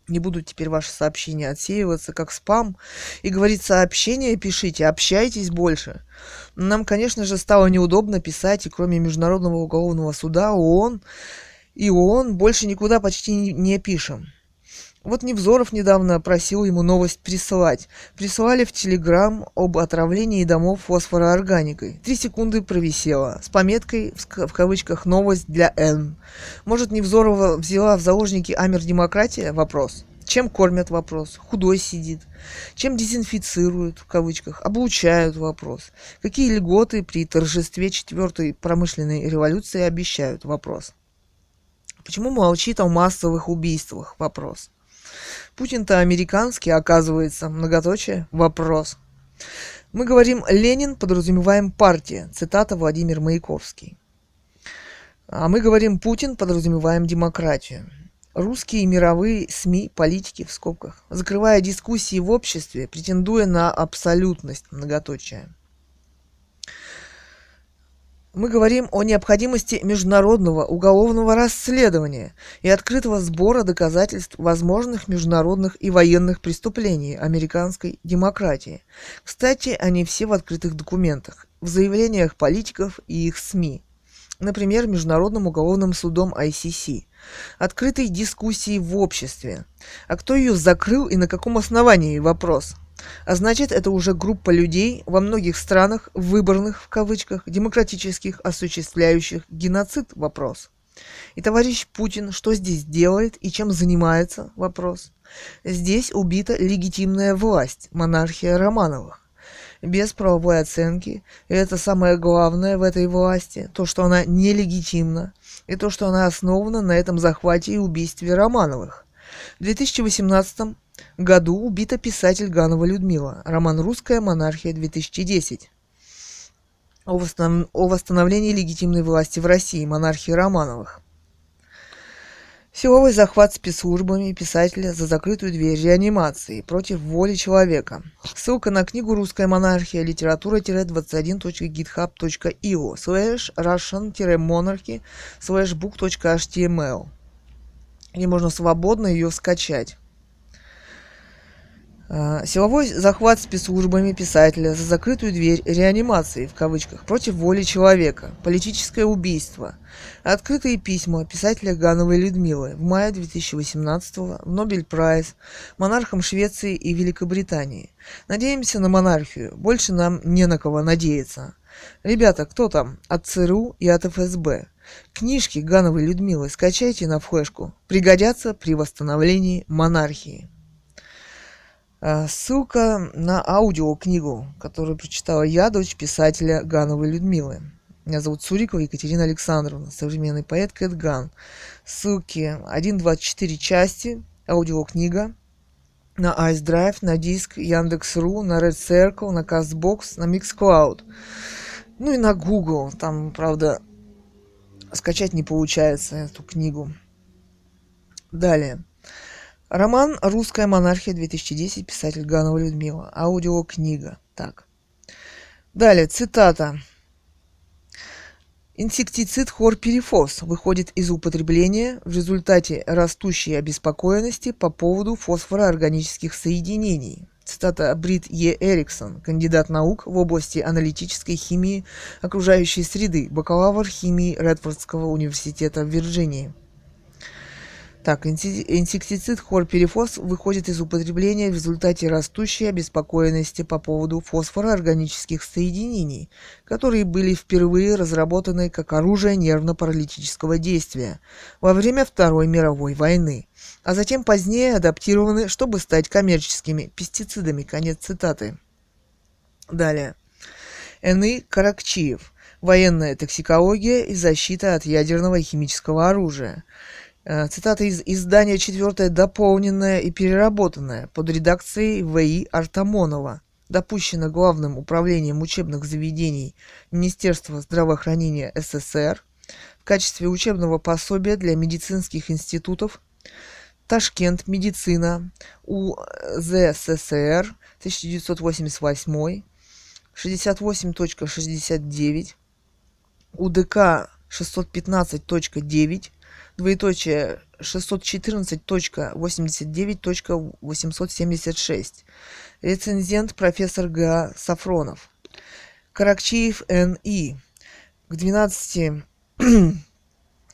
не будут теперь ваши сообщения отсеиваться как спам. И говорит, сообщения пишите, общайтесь больше. Нам, конечно же, стало неудобно писать, и кроме Международного уголовного суда, ООН и ООН больше никуда почти не пишем. Вот Невзоров недавно просил ему новость присылать. Присылали в Телеграм об отравлении домов фосфороорганикой. Три секунды провисело. С пометкой, в кавычках, «Новость для Н». Может, Невзорова взяла в заложники Амер демократия? Вопрос. Чем кормят? Вопрос. Худой сидит. Чем дезинфицируют? В кавычках. Облучают? Вопрос. Какие льготы при торжестве четвертой промышленной революции обещают? Вопрос. Почему молчит о массовых убийствах? Вопрос. Путин-то американский, оказывается, многоточие, вопрос. Мы говорим «Ленин», подразумеваем «партия», цитата Владимир Маяковский. А мы говорим «Путин», подразумеваем демократию. Русские мировые СМИ, политики в скобках, закрывая дискуссии в обществе, претендуя на абсолютность, многоточие. Мы говорим о необходимости международного уголовного расследования и открытого сбора доказательств возможных международных и военных преступлений американской демократии. Кстати, они все в открытых документах, в заявлениях политиков и их СМИ. Например, Международным уголовным судом ICC. Открытой дискуссии в обществе. А кто ее закрыл и на каком основании? Вопрос. А значит, это уже группа людей во многих странах, выборных в кавычках, демократических, осуществляющих геноцид вопрос. И товарищ Путин что здесь делает и чем занимается вопрос. Здесь убита легитимная власть, монархия Романовых. Без правовой оценки, и это самое главное в этой власти, то, что она нелегитимна, и то, что она основана на этом захвате и убийстве Романовых. В 2018 году убита писатель Ганова Людмила. Роман «Русская монархия 2010». О, восстанов... о восстановлении легитимной власти в России, монархии Романовых. Силовой захват спецслужбами писателя за закрытую дверь реанимации против воли человека. Ссылка на книгу «Русская монархия. Литература-21.github.io slash russian-monarchy slash book.html где можно свободно ее скачать. А, силовой захват спецслужбами писателя за закрытую дверь реанимации, в кавычках, против воли человека, политическое убийство. Открытые письма писателя Гановой Людмилы в мае 2018 в Нобель Прайс монархам Швеции и Великобритании. Надеемся на монархию, больше нам не на кого надеяться. Ребята, кто там? От ЦРУ и от ФСБ. Книжки Гановой Людмилы скачайте на флешку. Пригодятся при восстановлении монархии. А, ссылка на аудиокнигу, которую прочитала я, дочь писателя Гановой Людмилы. Меня зовут Цурикова Екатерина Александровна, современный поэт Кэт Ган. Ссылки 1.24 части, аудиокнига, на iDrive, на диск Яндекс.ру, на Red Circle, на CastBox, на Mixcloud. Ну и на Google. Там, правда, скачать не получается эту книгу. Далее. Роман «Русская монархия 2010», писатель Ганова Людмила. Аудиокнига. Так. Далее, цитата. Инсектицид хлорперифос выходит из употребления в результате растущей обеспокоенности по поводу фосфороорганических соединений. Цитата Брит Е. Эриксон, кандидат наук в области аналитической химии окружающей среды, бакалавр химии Редфордского университета в Вирджинии. Так, инсектицид хлорперифос выходит из употребления в результате растущей обеспокоенности по поводу фосфороорганических соединений, которые были впервые разработаны как оружие нервно-паралитического действия во время Второй мировой войны, а затем позднее адаптированы, чтобы стать коммерческими пестицидами. Конец цитаты. Далее. Н.И. Каракчиев. Военная токсикология и защита от ядерного и химического оружия. Э, цитата из издания «Четвертое дополненное и переработанное» под редакцией В.И. Артамонова. Допущено Главным управлением учебных заведений Министерства здравоохранения СССР в качестве учебного пособия для медицинских институтов Ташкент, медицина, УЗССР, 1988, 68.69, УДК 615.9, двоеточие 614.89.876. Рецензент профессор Г. Сафронов. Каракчиев Н.И. К 12 (clears throat)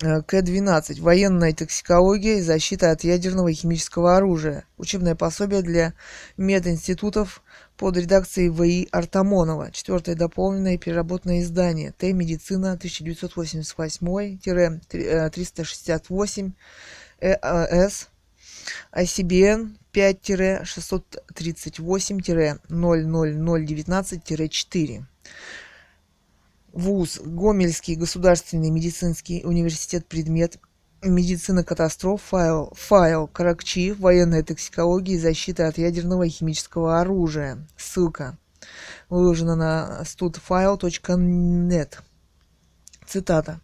К-12. Военная токсикология и защита от ядерного и химического оружия. Учебное пособие для мединститутов под редакцией В.И. Артамонова. Четвертое дополненное и переработанное издание. Т. Медицина 1988-368 ЭАС. ICBN 5-638-00019-4. ВУЗ Гомельский государственный медицинский университет предмет Медицина катастроф, файл, файл Каракчи, военная токсикология и защита от ядерного и химического оружия. Ссылка выложена на studfile.net. Цитата.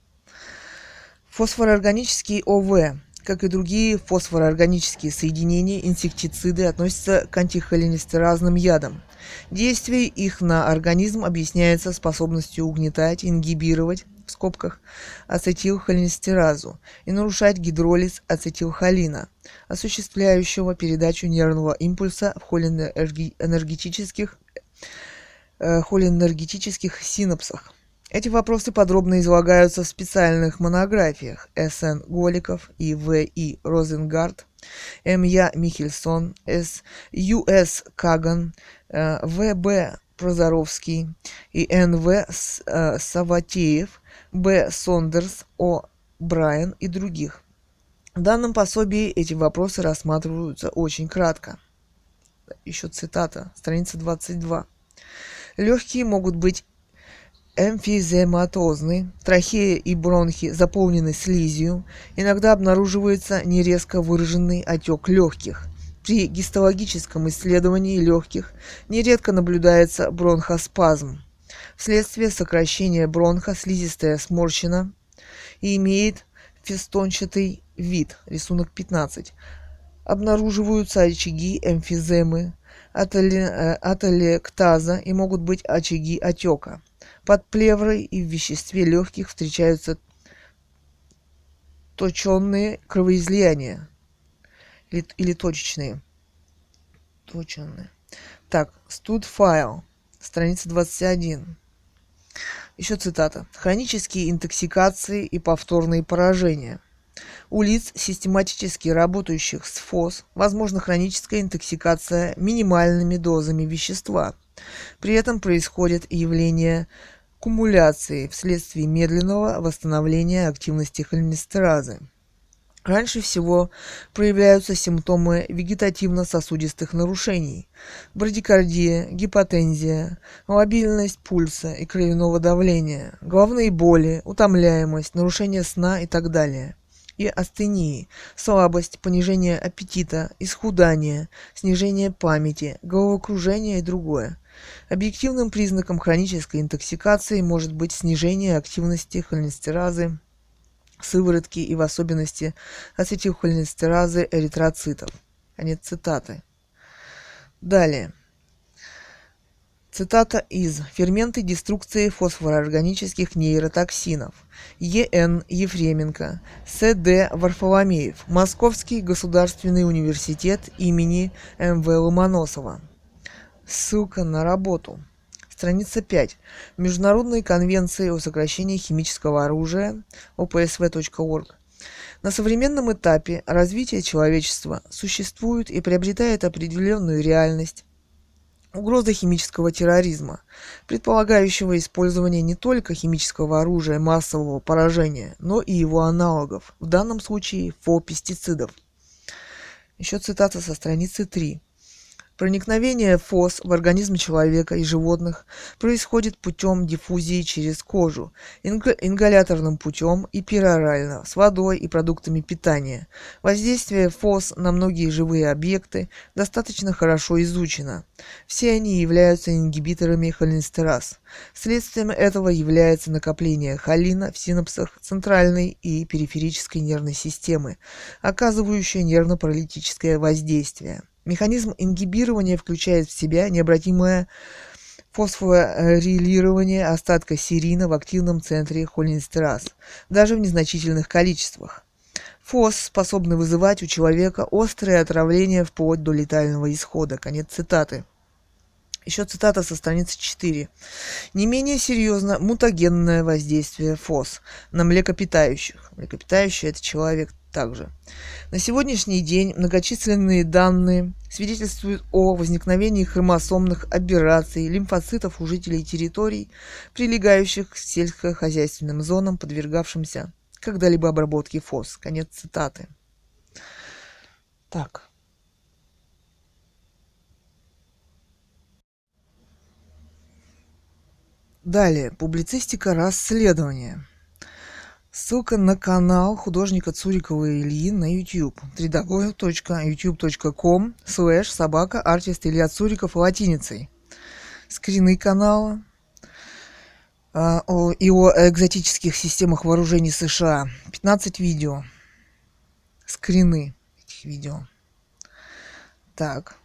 Фосфороорганический ОВ, как и другие фосфороорганические соединения, инсектициды относятся к антихолинестеразным ядам. Действие их на организм объясняется способностью угнетать, ингибировать, в скобках, ацетилхолинестеразу и нарушать гидролиз ацетилхолина, осуществляющего передачу нервного импульса в холинергетических, э, холинергетических синапсах. Эти вопросы подробно излагаются в специальных монографиях С.Н. Голиков и В.И. Розенгард, М.Я. Михельсон, С. Ю.С. Каган, э, В.Б. Прозоровский и Н.В. Э, Саватеев, Б. Сондерс, О. Брайан и других. В данном пособии эти вопросы рассматриваются очень кратко. Еще цитата, страница 22. Легкие могут быть эмфизематозны, трахея и бронхи заполнены слизью, иногда обнаруживается нерезко выраженный отек легких. При гистологическом исследовании легких нередко наблюдается бронхоспазм. Вследствие сокращения бронха слизистая сморщена и имеет фестончатый вид, рисунок 15. Обнаруживаются очаги эмфиземы, атолектаза и могут быть очаги отека. Под плеврой и в веществе легких встречаются точенные кровоизлияния или, или точечные. Точенные. Так, студ файл, страница 21. Еще цитата. Хронические интоксикации и повторные поражения. У лиц, систематически работающих с ФОС, возможна хроническая интоксикация минимальными дозами вещества. При этом происходит явление кумуляции вследствие медленного восстановления активности холинестеразы. Раньше всего проявляются симптомы вегетативно-сосудистых нарушений, брадикардия, гипотензия, мобильность пульса и кровяного давления, головные боли, утомляемость, нарушение сна и так далее. И астении, слабость, понижение аппетита, исхудание, снижение памяти, головокружение и другое. Объективным признаком хронической интоксикации может быть снижение активности холинестеразы, сыворотки и в особенности ацетилхолинестеразы эритроцитов. Конец цитаты. Далее. Цитата из «Ферменты деструкции фосфороорганических нейротоксинов». Е.Н. Ефременко, С.Д. Варфоломеев, Московский государственный университет имени М.В. Ломоносова. Ссылка на работу. Страница 5. Международные конвенции о сокращении химического оружия, opsv.org. На современном этапе развития человечества существует и приобретает определенную реальность угроза химического терроризма, предполагающего использование не только химического оружия массового поражения, но и его аналогов, в данном случае фо-пестицидов. Еще цитата со страницы 3. Проникновение ФОС в организм человека и животных происходит путем диффузии через кожу, ингаляторным путем и перорально, с водой и продуктами питания. Воздействие ФОС на многие живые объекты достаточно хорошо изучено. Все они являются ингибиторами холинстераз. Следствием этого является накопление холина в синапсах центральной и периферической нервной системы, оказывающее нервно-паралитическое воздействие. Механизм ингибирования включает в себя необратимое фосфорилирование остатка серина в активном центре холинестераз, даже в незначительных количествах. ФОС способны вызывать у человека острое отравление вплоть до летального исхода. Конец цитаты. Еще цитата со страницы 4. Не менее серьезно мутагенное воздействие ФОС на млекопитающих. Млекопитающие – это человек также. На сегодняшний день многочисленные данные свидетельствуют о возникновении хромосомных аберраций лимфоцитов у жителей территорий, прилегающих к сельскохозяйственным зонам, подвергавшимся когда-либо обработке ФОС. Конец цитаты. Так. Далее. Публицистика расследования. Ссылка на канал художника Цурикова Ильи на YouTube. www.youtube.com slash собака артист Илья Цуриков латиницей. Скрины канала а, о, и о экзотических системах вооружений США. 15 видео. Скрины этих видео. Так.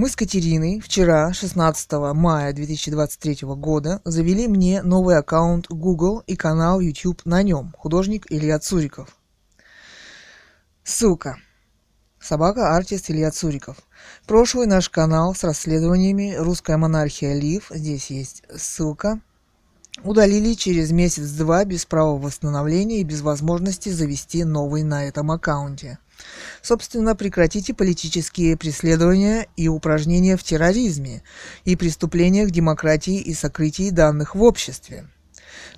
Мы с Катериной вчера, 16 мая 2023 года, завели мне новый аккаунт Google и канал YouTube на нем. Художник Илья Цуриков. Ссылка. Собака артист Илья Цуриков. Прошлый наш канал с расследованиями «Русская монархия Лив», здесь есть ссылка, удалили через месяц-два без права восстановления и без возможности завести новый на этом аккаунте. Собственно, прекратите политические преследования и упражнения в терроризме и преступлениях демократии и сокрытии данных в обществе.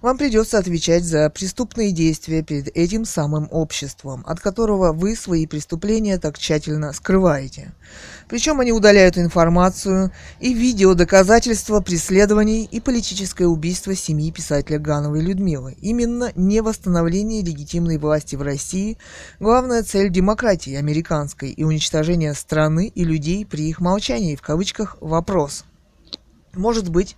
Вам придется отвечать за преступные действия перед этим самым обществом, от которого вы свои преступления так тщательно скрываете. Причем они удаляют информацию и видео доказательства преследований и политическое убийство семьи писателя Гановой Людмилы. Именно не восстановление легитимной власти в России – главная цель демократии американской и уничтожение страны и людей при их молчании, в кавычках, вопрос – может быть,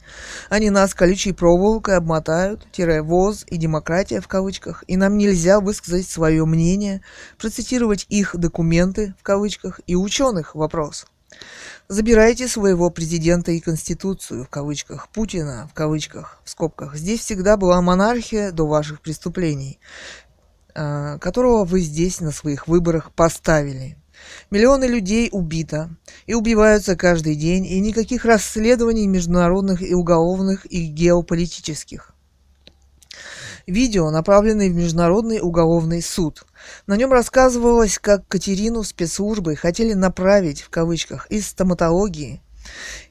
они нас колючей проволокой обмотают, тире ВОЗ и демократия в кавычках, и нам нельзя высказать свое мнение, процитировать их документы в кавычках и ученых вопрос. Забирайте своего президента и конституцию в кавычках, Путина в кавычках, в скобках. Здесь всегда была монархия до ваших преступлений, а, которого вы здесь на своих выборах поставили. Миллионы людей убито и убиваются каждый день, и никаких расследований международных и уголовных и геополитических. Видео, направленное в Международный уголовный суд. На нем рассказывалось, как Катерину спецслужбы хотели направить, в кавычках, из стоматологии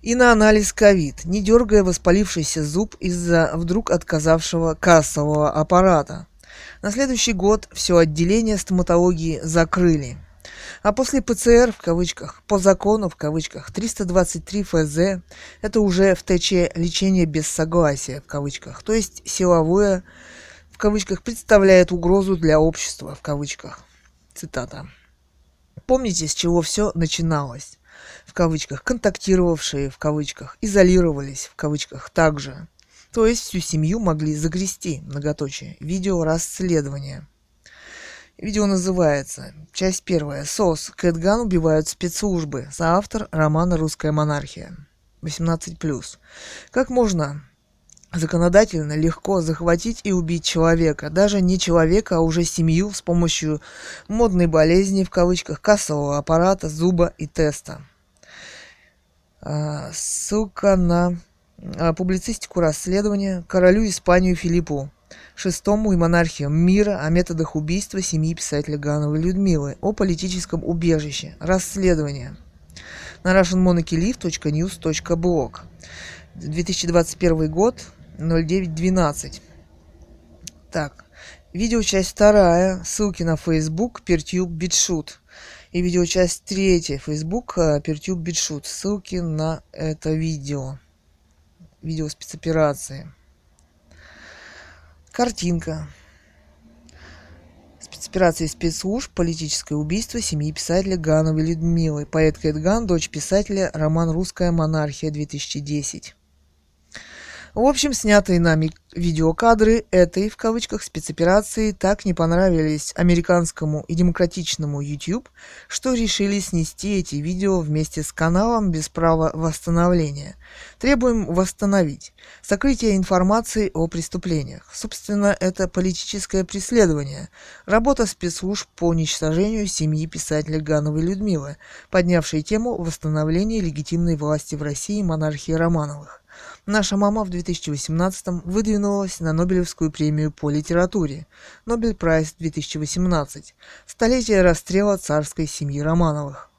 и на анализ ковид, не дергая воспалившийся зуб из-за вдруг отказавшего кассового аппарата. На следующий год все отделение стоматологии закрыли. А после ПЦР, в кавычках, по закону, в кавычках, 323 ФЗ, это уже в ТЧ лечение без согласия, в кавычках, то есть силовое, в кавычках, представляет угрозу для общества, в кавычках. Цитата. Помните, с чего все начиналось? В кавычках, контактировавшие, в кавычках, изолировались, в кавычках, также. То есть всю семью могли загрести, многоточие, видео расследования. Видео называется Часть первая. СОС. Кэтган убивают спецслужбы. Соавтор романа «Русская монархия». 18+. Как можно законодательно легко захватить и убить человека, даже не человека, а уже семью с помощью модной болезни, в кавычках, кассового аппарата, зуба и теста. А, ссылка на а, публицистику расследования королю Испанию Филиппу шестому и монархиям мира о методах убийства семьи писателя Гановой Людмилы, о политическом убежище, расследование. На russianmonarchylive.news.blog 2021 год, 09.12. Так, видеочасть вторая, ссылки на Facebook, Peertube, BitShoot. И видеочасть третья, Facebook, Peertube, BitShoot. Ссылки на это видео. Видео спецоперации. Картинка. Спецоперации спецслужб, политическое убийство семьи писателя Гановой Людмилы. Поэт Кэтган, дочь писателя, роман «Русская монархия» 2010. В общем, снятые нами видеокадры этой, в кавычках, спецоперации так не понравились американскому и демократичному YouTube, что решили снести эти видео вместе с каналом без права восстановления. Требуем восстановить. Сокрытие информации о преступлениях. Собственно, это политическое преследование. Работа спецслужб по уничтожению семьи писателя Гановой Людмилы, поднявшей тему восстановления легитимной власти в России монархии Романовых. Наша мама в 2018 выдвинулась на Нобелевскую премию по литературе Нобель Прайс 2018 Столетие расстрела царской семьи Романовых.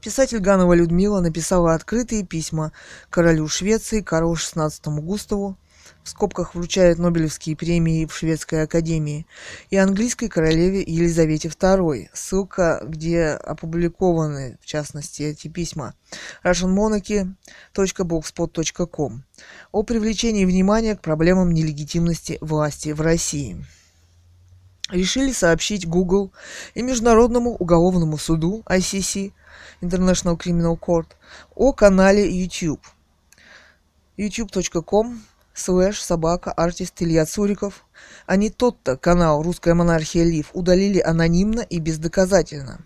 Писатель Ганова Людмила написала открытые письма королю Швеции Карлу XVI Густаву в скобках вручают Нобелевские премии в Шведской академии, и английской королеве Елизавете II. Ссылка, где опубликованы, в частности, эти письма. russianmonarchy.blogspot.com о привлечении внимания к проблемам нелегитимности власти в России решили сообщить Google и Международному уголовному суду ICC, International Criminal Court, о канале YouTube youtube.com слэш собака артист Илья Цуриков, не тот-то канал «Русская монархия Лив» удалили анонимно и бездоказательно.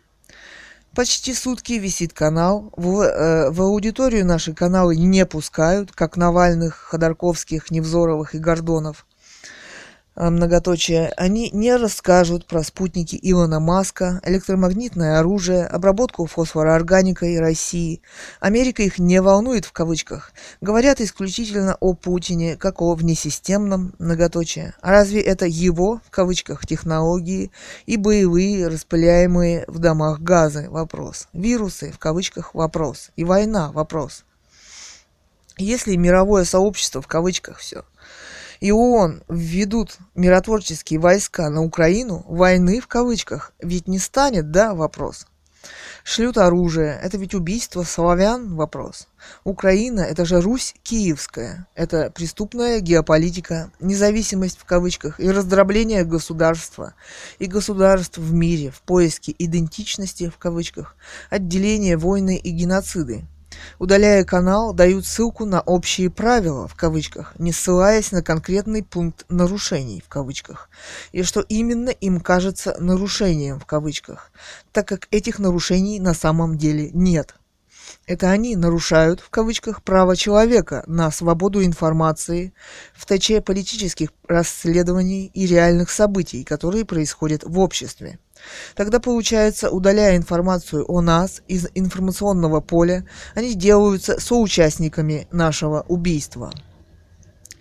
Почти сутки висит канал. В, э, в аудиторию наши каналы не пускают, как Навальных, Ходорковских, Невзоровых и Гордонов. А, многоточие, они не расскажут про спутники Илона Маска, электромагнитное оружие, обработку фосфороорганикой России. Америка их не волнует в кавычках. Говорят исключительно о Путине, как о внесистемном, многоточие. А разве это его, в кавычках, технологии и боевые, распыляемые в домах газы? Вопрос. Вирусы, в кавычках, вопрос. И война, вопрос. Если мировое сообщество, в кавычках, все – и ООН введут миротворческие войска на Украину, войны в кавычках, ведь не станет, да, вопрос. Шлют оружие, это ведь убийство славян, вопрос. Украина, это же Русь киевская, это преступная геополитика, независимость в кавычках и раздробление государства и государств в мире в поиске идентичности в кавычках, отделение войны и геноциды. Удаляя канал, дают ссылку на общие правила, в кавычках, не ссылаясь на конкретный пункт нарушений, в кавычках, и что именно им кажется нарушением, в кавычках, так как этих нарушений на самом деле нет. Это они нарушают, в кавычках, право человека на свободу информации в тече политических расследований и реальных событий, которые происходят в обществе. Тогда получается, удаляя информацию о нас из информационного поля, они делаются соучастниками нашего убийства.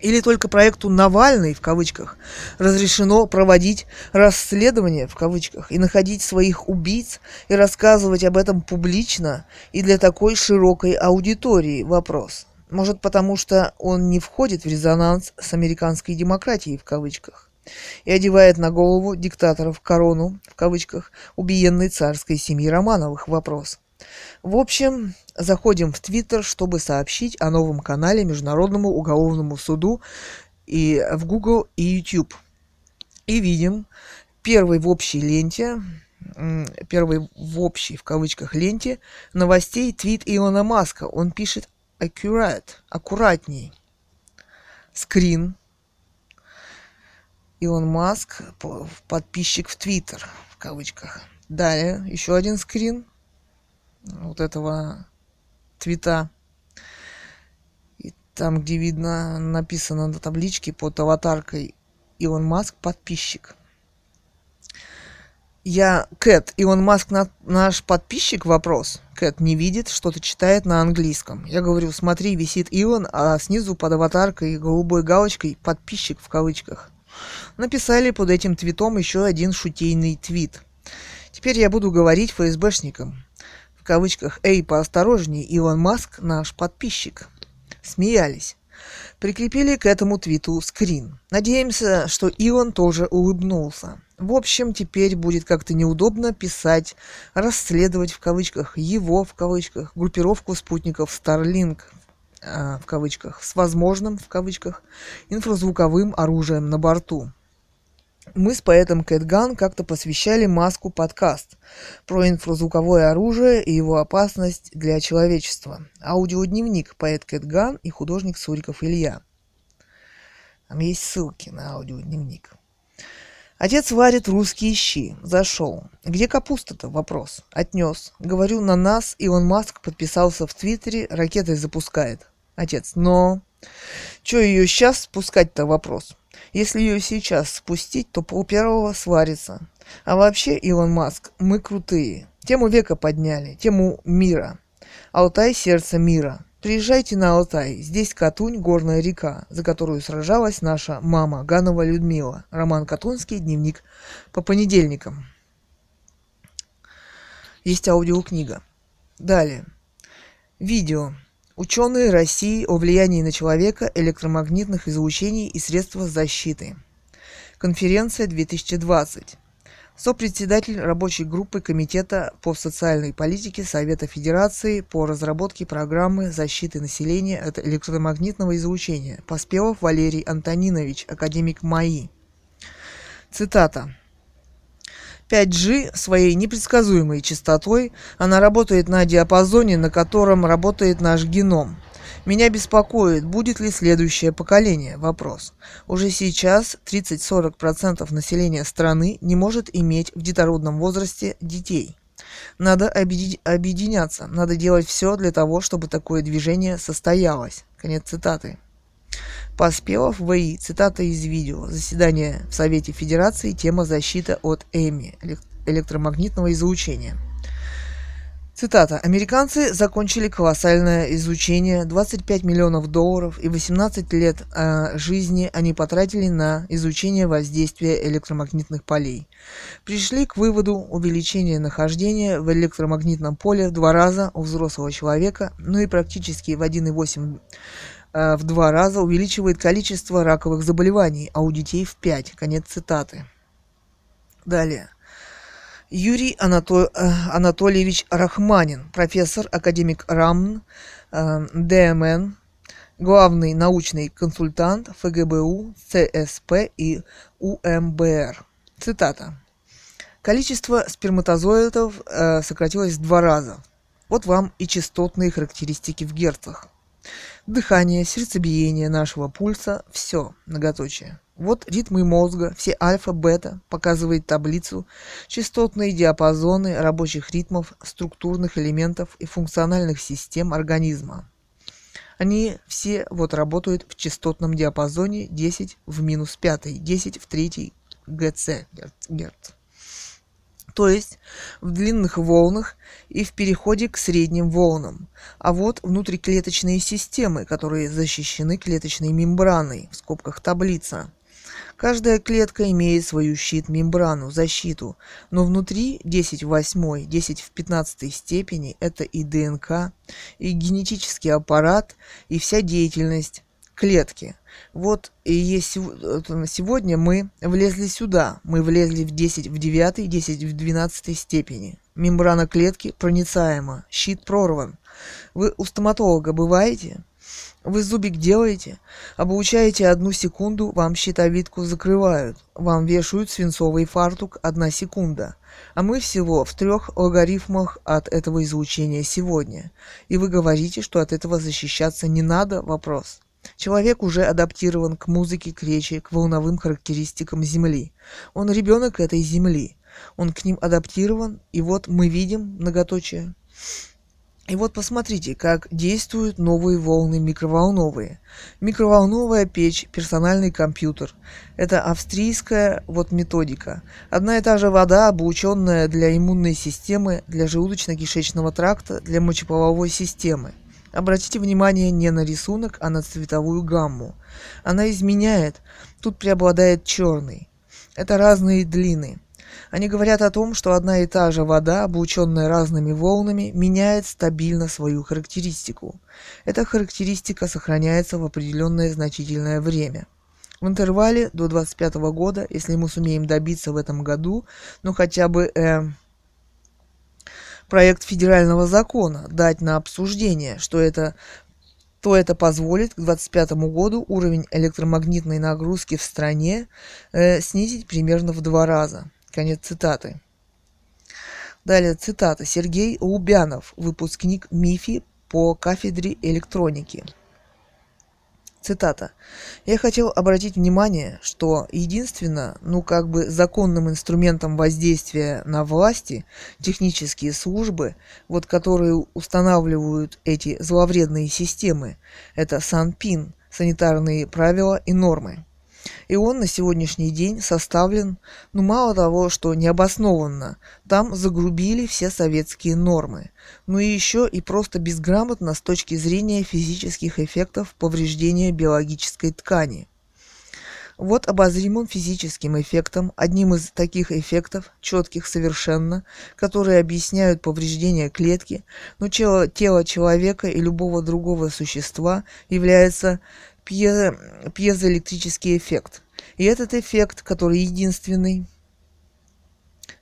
Или только проекту Навальный, в кавычках, разрешено проводить расследование, в кавычках, и находить своих убийц и рассказывать об этом публично и для такой широкой аудитории вопрос. Может потому, что он не входит в резонанс с американской демократией, в кавычках и одевает на голову диктаторов корону, в кавычках, убиенной царской семьи Романовых вопрос. В общем, заходим в Твиттер, чтобы сообщить о новом канале Международному уголовному суду и в Google и YouTube. И видим первый в общей ленте, первый в общей, в кавычках, ленте новостей твит Илона Маска. Он пишет accurate, аккуратней. Скрин Илон Маск, подписчик в Твиттер, в кавычках. Далее, еще один скрин вот этого твита. И там, где видно, написано на табличке под аватаркой Илон Маск, подписчик. Я Кэт, Илон Маск на, наш подписчик? Вопрос. Кэт не видит, что-то читает на английском. Я говорю, смотри, висит Илон, а снизу под аватаркой голубой галочкой подписчик в кавычках. Написали под этим твитом еще один шутейный твит. Теперь я буду говорить ФСБшникам. Кавычках, эй, поосторожней, Илон Маск наш подписчик. Смеялись. Прикрепили к этому твиту скрин. Надеемся, что Илон тоже улыбнулся. В общем, теперь будет как-то неудобно писать, расследовать в кавычках его в кавычках группировку спутников Starlink э, в кавычках с возможным в кавычках инфразвуковым оружием на борту. Мы с поэтом Кэтган как-то посвящали Маску подкаст про инфразвуковое оружие и его опасность для человечества. Аудиодневник поэт Кэтган и художник Суриков Илья. Там есть ссылки на аудиодневник. Отец варит русские щи. Зашел. Где капуста-то? Вопрос. Отнес. Говорю, на нас Илон Маск подписался в Твиттере, ракетой запускает. Отец. Но... Че ее сейчас спускать-то? Вопрос. Если ее сейчас спустить, то пол первого сварится. А вообще, Илон Маск, мы крутые. Тему века подняли, тему мира. Алтай – сердце мира. Приезжайте на Алтай. Здесь Катунь – горная река, за которую сражалась наша мама Ганова Людмила. Роман Катунский, дневник по понедельникам. Есть аудиокнига. Далее. Видео. Ученые России о влиянии на человека электромагнитных излучений и средства защиты. Конференция 2020. Сопредседатель рабочей группы Комитета по социальной политике Совета Федерации по разработке программы защиты населения от электромагнитного излучения. Поспелов Валерий Антонинович, академик МАИ. Цитата. 5G своей непредсказуемой частотой, она работает на диапазоне, на котором работает наш геном. Меня беспокоит, будет ли следующее поколение? Вопрос. Уже сейчас 30-40% населения страны не может иметь в детородном возрасте детей. Надо объединяться, надо делать все для того, чтобы такое движение состоялось. Конец цитаты. Поспелов ВИ. Цитата из видео. Заседание в Совете Федерации. Тема защита от ЭМИ. Электромагнитного излучения. Цитата. «Американцы закончили колоссальное изучение, 25 миллионов долларов и 18 лет э, жизни они потратили на изучение воздействия электромагнитных полей. Пришли к выводу увеличения нахождения в электромагнитном поле в два раза у взрослого человека, ну и практически в 1,8 Э, в два раза увеличивает количество раковых заболеваний, а у детей в пять. Конец цитаты. Далее. Юрий Анатоль, э, Анатольевич Рахманин, профессор, академик РАМН, э, ДМН, главный научный консультант ФГБУ, ЦСП и УМБР. Цитата. Количество сперматозоидов э, сократилось в два раза. Вот вам и частотные характеристики в герцах. Дыхание, сердцебиение нашего пульса – все, многоточие. Вот ритмы мозга, все альфа, бета, показывает таблицу, частотные диапазоны рабочих ритмов, структурных элементов и функциональных систем организма. Они все вот работают в частотном диапазоне 10 в минус 5, 10 в 3 ГЦ, герц то есть в длинных волнах и в переходе к средним волнам. А вот внутриклеточные системы, которые защищены клеточной мембраной, в скобках таблица. Каждая клетка имеет свою щит-мембрану, защиту, но внутри 10 в 8, 10 в 15 степени это и ДНК, и генетический аппарат, и вся деятельность клетки. Вот и есть сегодня мы влезли сюда. Мы влезли в 10 в 9, 10 в 12 степени. Мембрана клетки проницаема, щит прорван. Вы у стоматолога бываете? Вы зубик делаете? Обучаете одну секунду, вам щитовидку закрывают. Вам вешают свинцовый фартук одна секунда. А мы всего в трех логарифмах от этого излучения сегодня. И вы говорите, что от этого защищаться не надо? Вопрос. Человек уже адаптирован к музыке, к речи, к волновым характеристикам Земли. Он ребенок этой Земли. Он к ним адаптирован, и вот мы видим многоточие. И вот посмотрите, как действуют новые волны микроволновые. Микроволновая печь, персональный компьютер. Это австрийская вот методика. Одна и та же вода, обученная для иммунной системы, для желудочно-кишечного тракта, для мочеполовой системы. Обратите внимание не на рисунок, а на цветовую гамму. Она изменяет. Тут преобладает черный. Это разные длины. Они говорят о том, что одна и та же вода, облученная разными волнами, меняет стабильно свою характеристику. Эта характеристика сохраняется в определенное значительное время. В интервале до 25 года, если мы сумеем добиться в этом году, ну хотя бы э, проект федерального закона дать на обсуждение, что это то это позволит к 2025 году уровень электромагнитной нагрузки в стране э, снизить примерно в два раза. Конец цитаты. Далее цитата. Сергей Лубянов, выпускник МИФИ по кафедре электроники. Цитата. «Я хотел обратить внимание, что единственно, ну как бы законным инструментом воздействия на власти, технические службы, вот которые устанавливают эти зловредные системы, это СанПин, санитарные правила и нормы. И он на сегодняшний день составлен, ну мало того, что необоснованно, там загрубили все советские нормы, но и еще и просто безграмотно с точки зрения физических эффектов повреждения биологической ткани. Вот обозримым физическим эффектом, одним из таких эффектов, четких совершенно, которые объясняют повреждение клетки, но тело, тело человека и любого другого существа является пьезо, пьезоэлектрический эффект. И этот эффект, который единственный,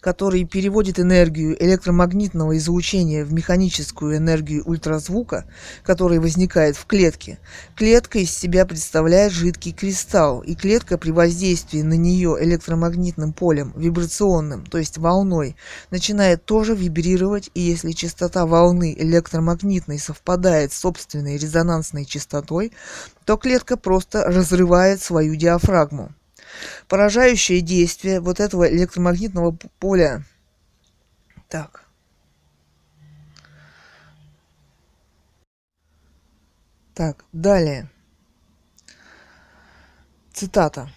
который переводит энергию электромагнитного излучения в механическую энергию ультразвука, который возникает в клетке. Клетка из себя представляет жидкий кристалл, и клетка при воздействии на нее электромагнитным полем, вибрационным, то есть волной, начинает тоже вибрировать, и если частота волны электромагнитной совпадает с собственной резонансной частотой, то клетка просто разрывает свою диафрагму. Поражающее действие вот этого электромагнитного поля. Так. Так, далее. Цитата.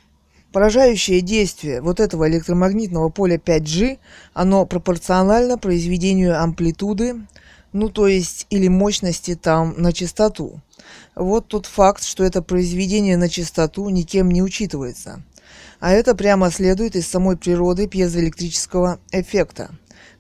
Поражающее действие вот этого электромагнитного поля 5G, оно пропорционально произведению амплитуды, ну то есть или мощности там на частоту. Вот тот факт, что это произведение на частоту никем не учитывается. А это прямо следует из самой природы пьезоэлектрического эффекта.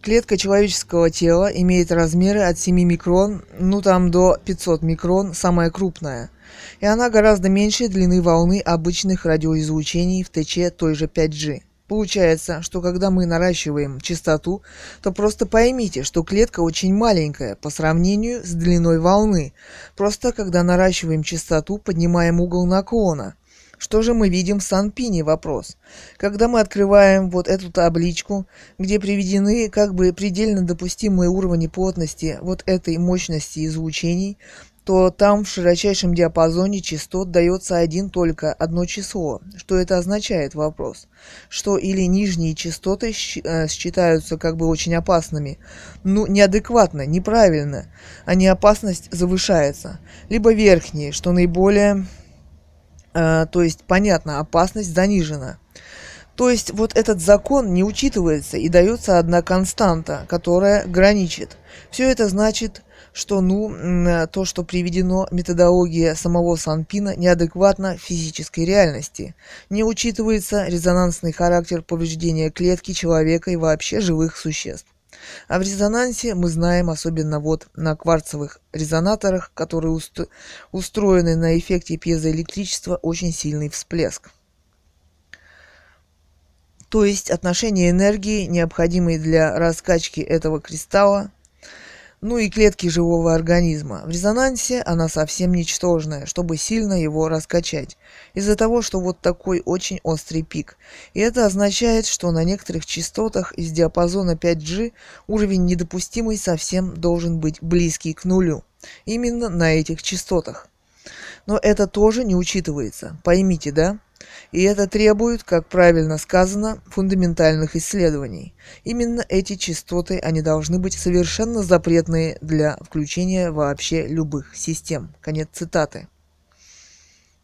Клетка человеческого тела имеет размеры от 7 микрон, ну там до 500 микрон, самая крупная. И она гораздо меньше длины волны обычных радиоизлучений в ТЧ той же 5G. Получается, что когда мы наращиваем частоту, то просто поймите, что клетка очень маленькая по сравнению с длиной волны. Просто когда наращиваем частоту, поднимаем угол наклона – что же мы видим в Санпине? Вопрос. Когда мы открываем вот эту табличку, где приведены как бы предельно допустимые уровни плотности вот этой мощности излучений, то там в широчайшем диапазоне частот дается один только одно число. Что это означает? Вопрос. Что или нижние частоты э, считаются как бы очень опасными, ну неадекватно, неправильно, а не опасность завышается. Либо верхние, что наиболее то есть, понятно, опасность занижена. То есть вот этот закон не учитывается и дается одна константа, которая граничит. Все это значит, что ну, то, что приведено методология самого Санпина, неадекватно физической реальности. Не учитывается резонансный характер повреждения клетки человека и вообще живых существ. А в резонансе мы знаем, особенно вот на кварцевых резонаторах, которые уст устроены на эффекте пьезоэлектричества, очень сильный всплеск. То есть отношение энергии, необходимой для раскачки этого кристалла, ну и клетки живого организма. В резонансе она совсем ничтожная, чтобы сильно его раскачать. Из-за того, что вот такой очень острый пик. И это означает, что на некоторых частотах из диапазона 5G уровень недопустимый совсем должен быть близкий к нулю. Именно на этих частотах. Но это тоже не учитывается. Поймите, да? И это требует, как правильно сказано, фундаментальных исследований. Именно эти частоты, они должны быть совершенно запретные для включения вообще любых систем. Конец цитаты.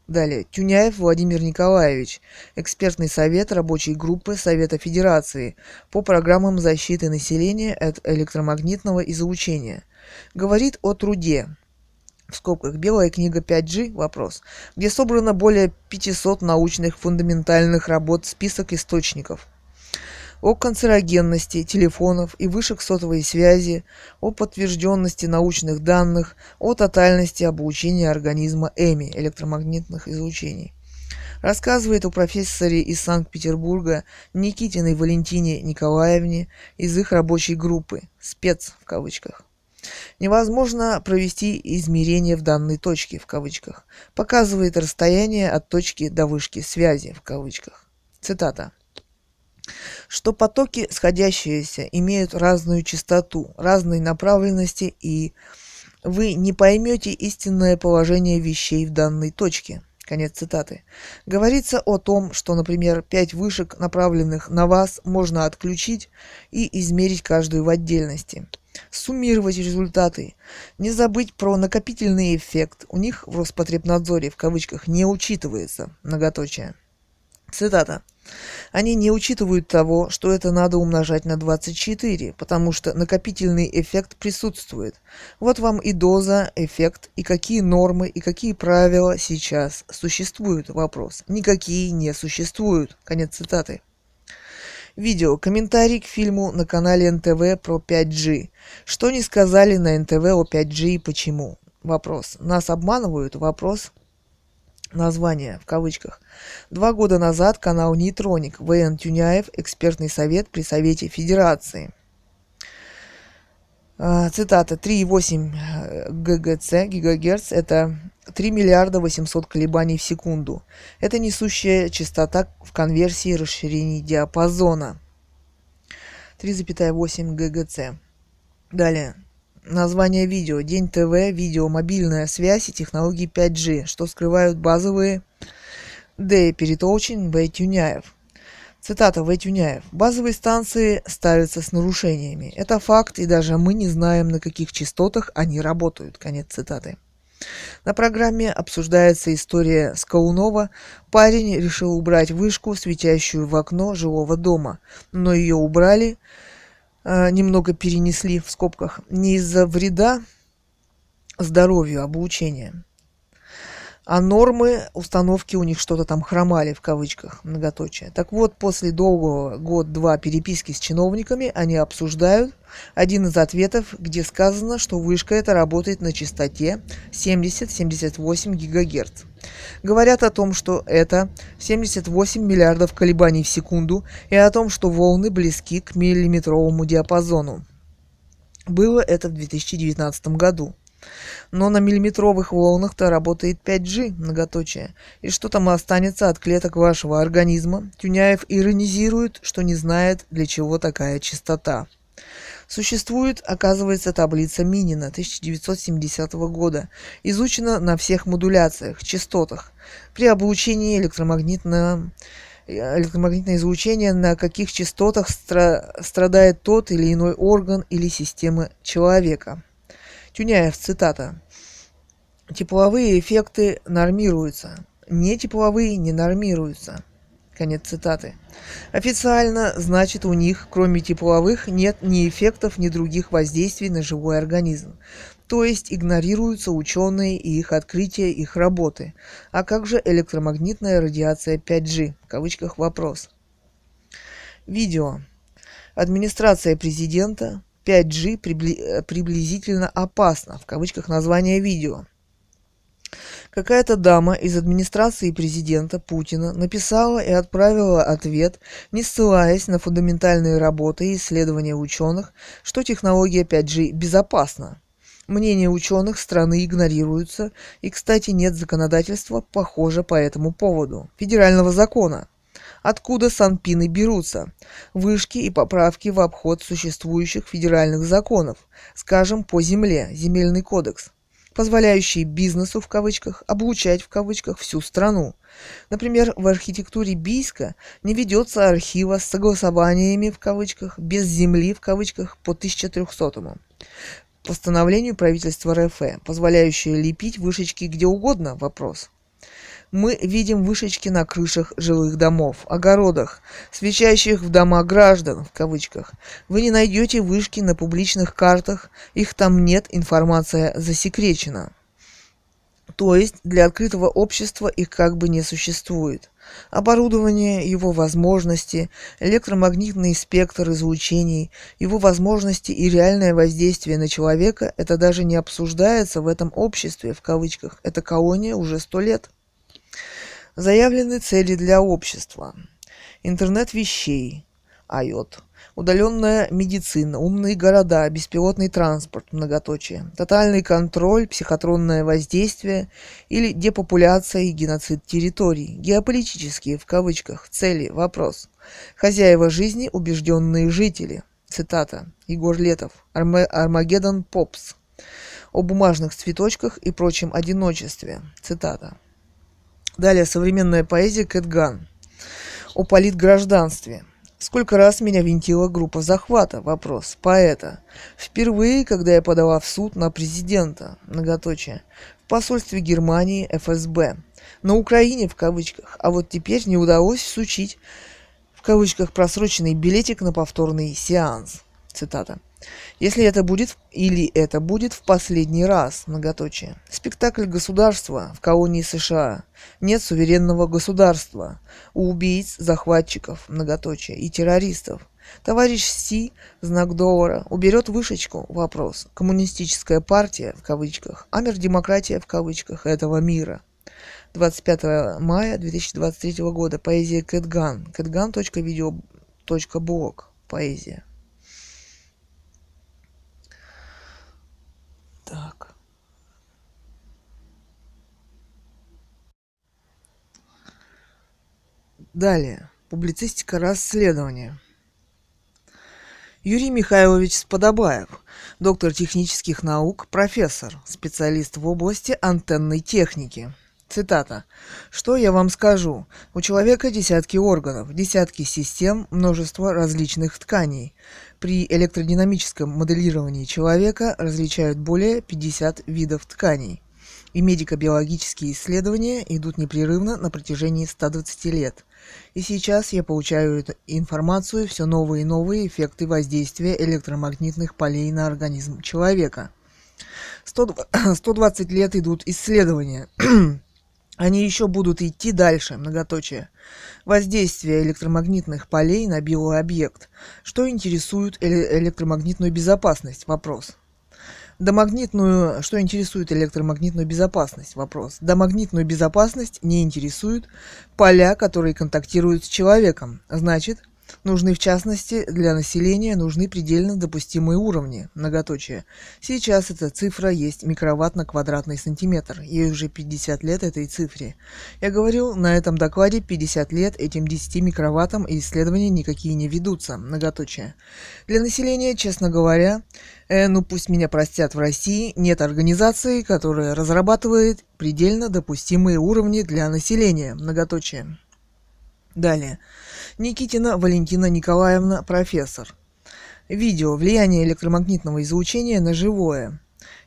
Далее. Тюняев Владимир Николаевич, экспертный совет рабочей группы Совета Федерации по программам защиты населения от электромагнитного излучения. Говорит о труде, в скобках «Белая книга 5G» вопрос, где собрано более 500 научных фундаментальных работ список источников – о канцерогенности телефонов и вышек сотовой связи, о подтвержденности научных данных, о тотальности облучения организма ЭМИ, электромагнитных излучений. Рассказывает о профессоре из Санкт-Петербурга Никитиной Валентине Николаевне из их рабочей группы, спец в кавычках. Невозможно провести измерение в данной точке, в кавычках. Показывает расстояние от точки до вышки связи, в кавычках. Цитата что потоки сходящиеся имеют разную частоту, разной направленности и вы не поймете истинное положение вещей в данной точке. Конец цитаты. Говорится о том, что, например, пять вышек, направленных на вас, можно отключить и измерить каждую в отдельности. Суммировать результаты. Не забыть про накопительный эффект. У них в Роспотребнадзоре в кавычках не учитывается. Многоточие. Цитата. Они не учитывают того, что это надо умножать на 24, потому что накопительный эффект присутствует. Вот вам и доза, эффект, и какие нормы, и какие правила сейчас существуют. Вопрос. Никакие не существуют. Конец цитаты. Видео. Комментарий к фильму на канале НТВ про 5G. Что не сказали на НТВ о 5G и почему? Вопрос. Нас обманывают? Вопрос название в кавычках. Два года назад канал Нейтроник ВН Тюняев, экспертный совет при Совете Федерации. А, цитата. 3,8 э, ГГц, гигагерц, это 3 миллиарда 800 колебаний в секунду. Это несущая частота в конверсии расширений диапазона. 3,8 ГГц. Далее. Название видео. День ТВ, видео, мобильная связь и технологии 5G, что скрывают базовые Д. Перетолчин В. Тюняев. Цитата В. Тюняев. Базовые станции ставятся с нарушениями. Это факт, и даже мы не знаем, на каких частотах они работают. Конец цитаты. На программе обсуждается история Скаунова. Парень решил убрать вышку, светящую в окно жилого дома, но ее убрали Э, немного перенесли в скобках не из-за вреда здоровью обучения, а нормы установки у них что-то там хромали, в кавычках, многоточие. Так вот, после долгого год-два переписки с чиновниками, они обсуждают один из ответов, где сказано, что вышка эта работает на частоте 70-78 ГГц. Говорят о том, что это 78 миллиардов колебаний в секунду и о том, что волны близки к миллиметровому диапазону. Было это в 2019 году. Но на миллиметровых волнах-то работает 5G, многоточие. И что там останется от клеток вашего организма? Тюняев иронизирует, что не знает, для чего такая частота. Существует, оказывается, таблица Минина 1970 года, изучена на всех модуляциях, частотах. При облучении электромагнитного электромагнитное излучение, на каких частотах стра- страдает тот или иной орган или система человека. Тюняев, цитата. Тепловые эффекты нормируются, не тепловые не нормируются. Конец цитаты. Официально, значит, у них, кроме тепловых, нет ни эффектов, ни других воздействий на живой организм. То есть игнорируются ученые и их открытия, их работы. А как же электромагнитная радиация 5G? В кавычках вопрос. Видео. Администрация президента 5G приблизительно опасно. В кавычках название видео. Какая-то дама из администрации президента Путина написала и отправила ответ, не ссылаясь на фундаментальные работы и исследования ученых, что технология 5G безопасна. Мнения ученых страны игнорируются, и, кстати, нет законодательства, похоже, по этому поводу. Федерального закона. Откуда санпины берутся? Вышки и поправки в обход существующих федеральных законов, скажем, по земле, земельный кодекс – позволяющие бизнесу в кавычках облучать в кавычках всю страну. Например, в архитектуре Бийска не ведется архива с согласованиями в кавычках без земли в кавычках по 1300 постановлению правительства РФ, позволяющее лепить вышечки где угодно? Вопрос мы видим вышечки на крышах жилых домов, огородах, свечающих в дома граждан, в кавычках. Вы не найдете вышки на публичных картах, их там нет, информация засекречена. То есть для открытого общества их как бы не существует. Оборудование, его возможности, электромагнитный спектр излучений, его возможности и реальное воздействие на человека – это даже не обсуждается в этом обществе, в кавычках. Это колония уже сто лет. Заявлены цели для общества. Интернет вещей, IOT, удаленная медицина, умные города, беспилотный транспорт, многоточие, тотальный контроль, психотронное воздействие. Или депопуляция и геноцид территорий, геополитические, в кавычках, цели, вопрос, хозяева жизни, убежденные жители, цитата, Егор Летов, Армагеддон Попс, о бумажных цветочках и прочем одиночестве, цитата. Далее современная поэзия Кэтган. О политгражданстве. Сколько раз меня винтила группа захвата? Вопрос. Поэта. Впервые, когда я подала в суд на президента. Многоточие. В посольстве Германии ФСБ. На Украине в кавычках. А вот теперь не удалось всучить в кавычках просроченный билетик на повторный сеанс. Цитата. Если это будет или это будет в последний раз, многоточие. Спектакль государства в колонии США. Нет суверенного государства. У убийц, захватчиков, многоточие, и террористов. Товарищ Си, знак доллара, уберет вышечку, вопрос. Коммунистическая партия, в кавычках, а мир демократия, в кавычках, этого мира. 25 мая 2023 года. Поэзия Кэтган. Кэтган.видео.блог. Поэзия. Так. Далее. Публицистика расследования. Юрий Михайлович Сподобаев, доктор технических наук, профессор, специалист в области антенной техники. Цитата. «Что я вам скажу? У человека десятки органов, десятки систем, множество различных тканей. При электродинамическом моделировании человека различают более 50 видов тканей. И медико-биологические исследования идут непрерывно на протяжении 120 лет. И сейчас я получаю информацию все новые и новые эффекты воздействия электромагнитных полей на организм человека. 120 лет идут исследования. Они еще будут идти дальше, многоточие. Воздействие электромагнитных полей на биообъект. Что интересует электромагнитную безопасность? Вопрос. Домагнитную, что интересует электромагнитную безопасность? Вопрос. Домагнитную безопасность не интересуют поля, которые контактируют с человеком. Значит, Нужны, в частности, для населения нужны предельно допустимые уровни, многоточие. Сейчас эта цифра есть микроватт на квадратный сантиметр. Ей уже 50 лет этой цифре. Я говорил на этом докладе 50 лет этим 10 микроваттам и исследования никакие не ведутся, многоточие. Для населения, честно говоря, э, ну пусть меня простят в России, нет организации, которая разрабатывает предельно допустимые уровни для населения, многоточие. Далее. Никитина Валентина Николаевна, профессор. Видео «Влияние электромагнитного излучения на живое».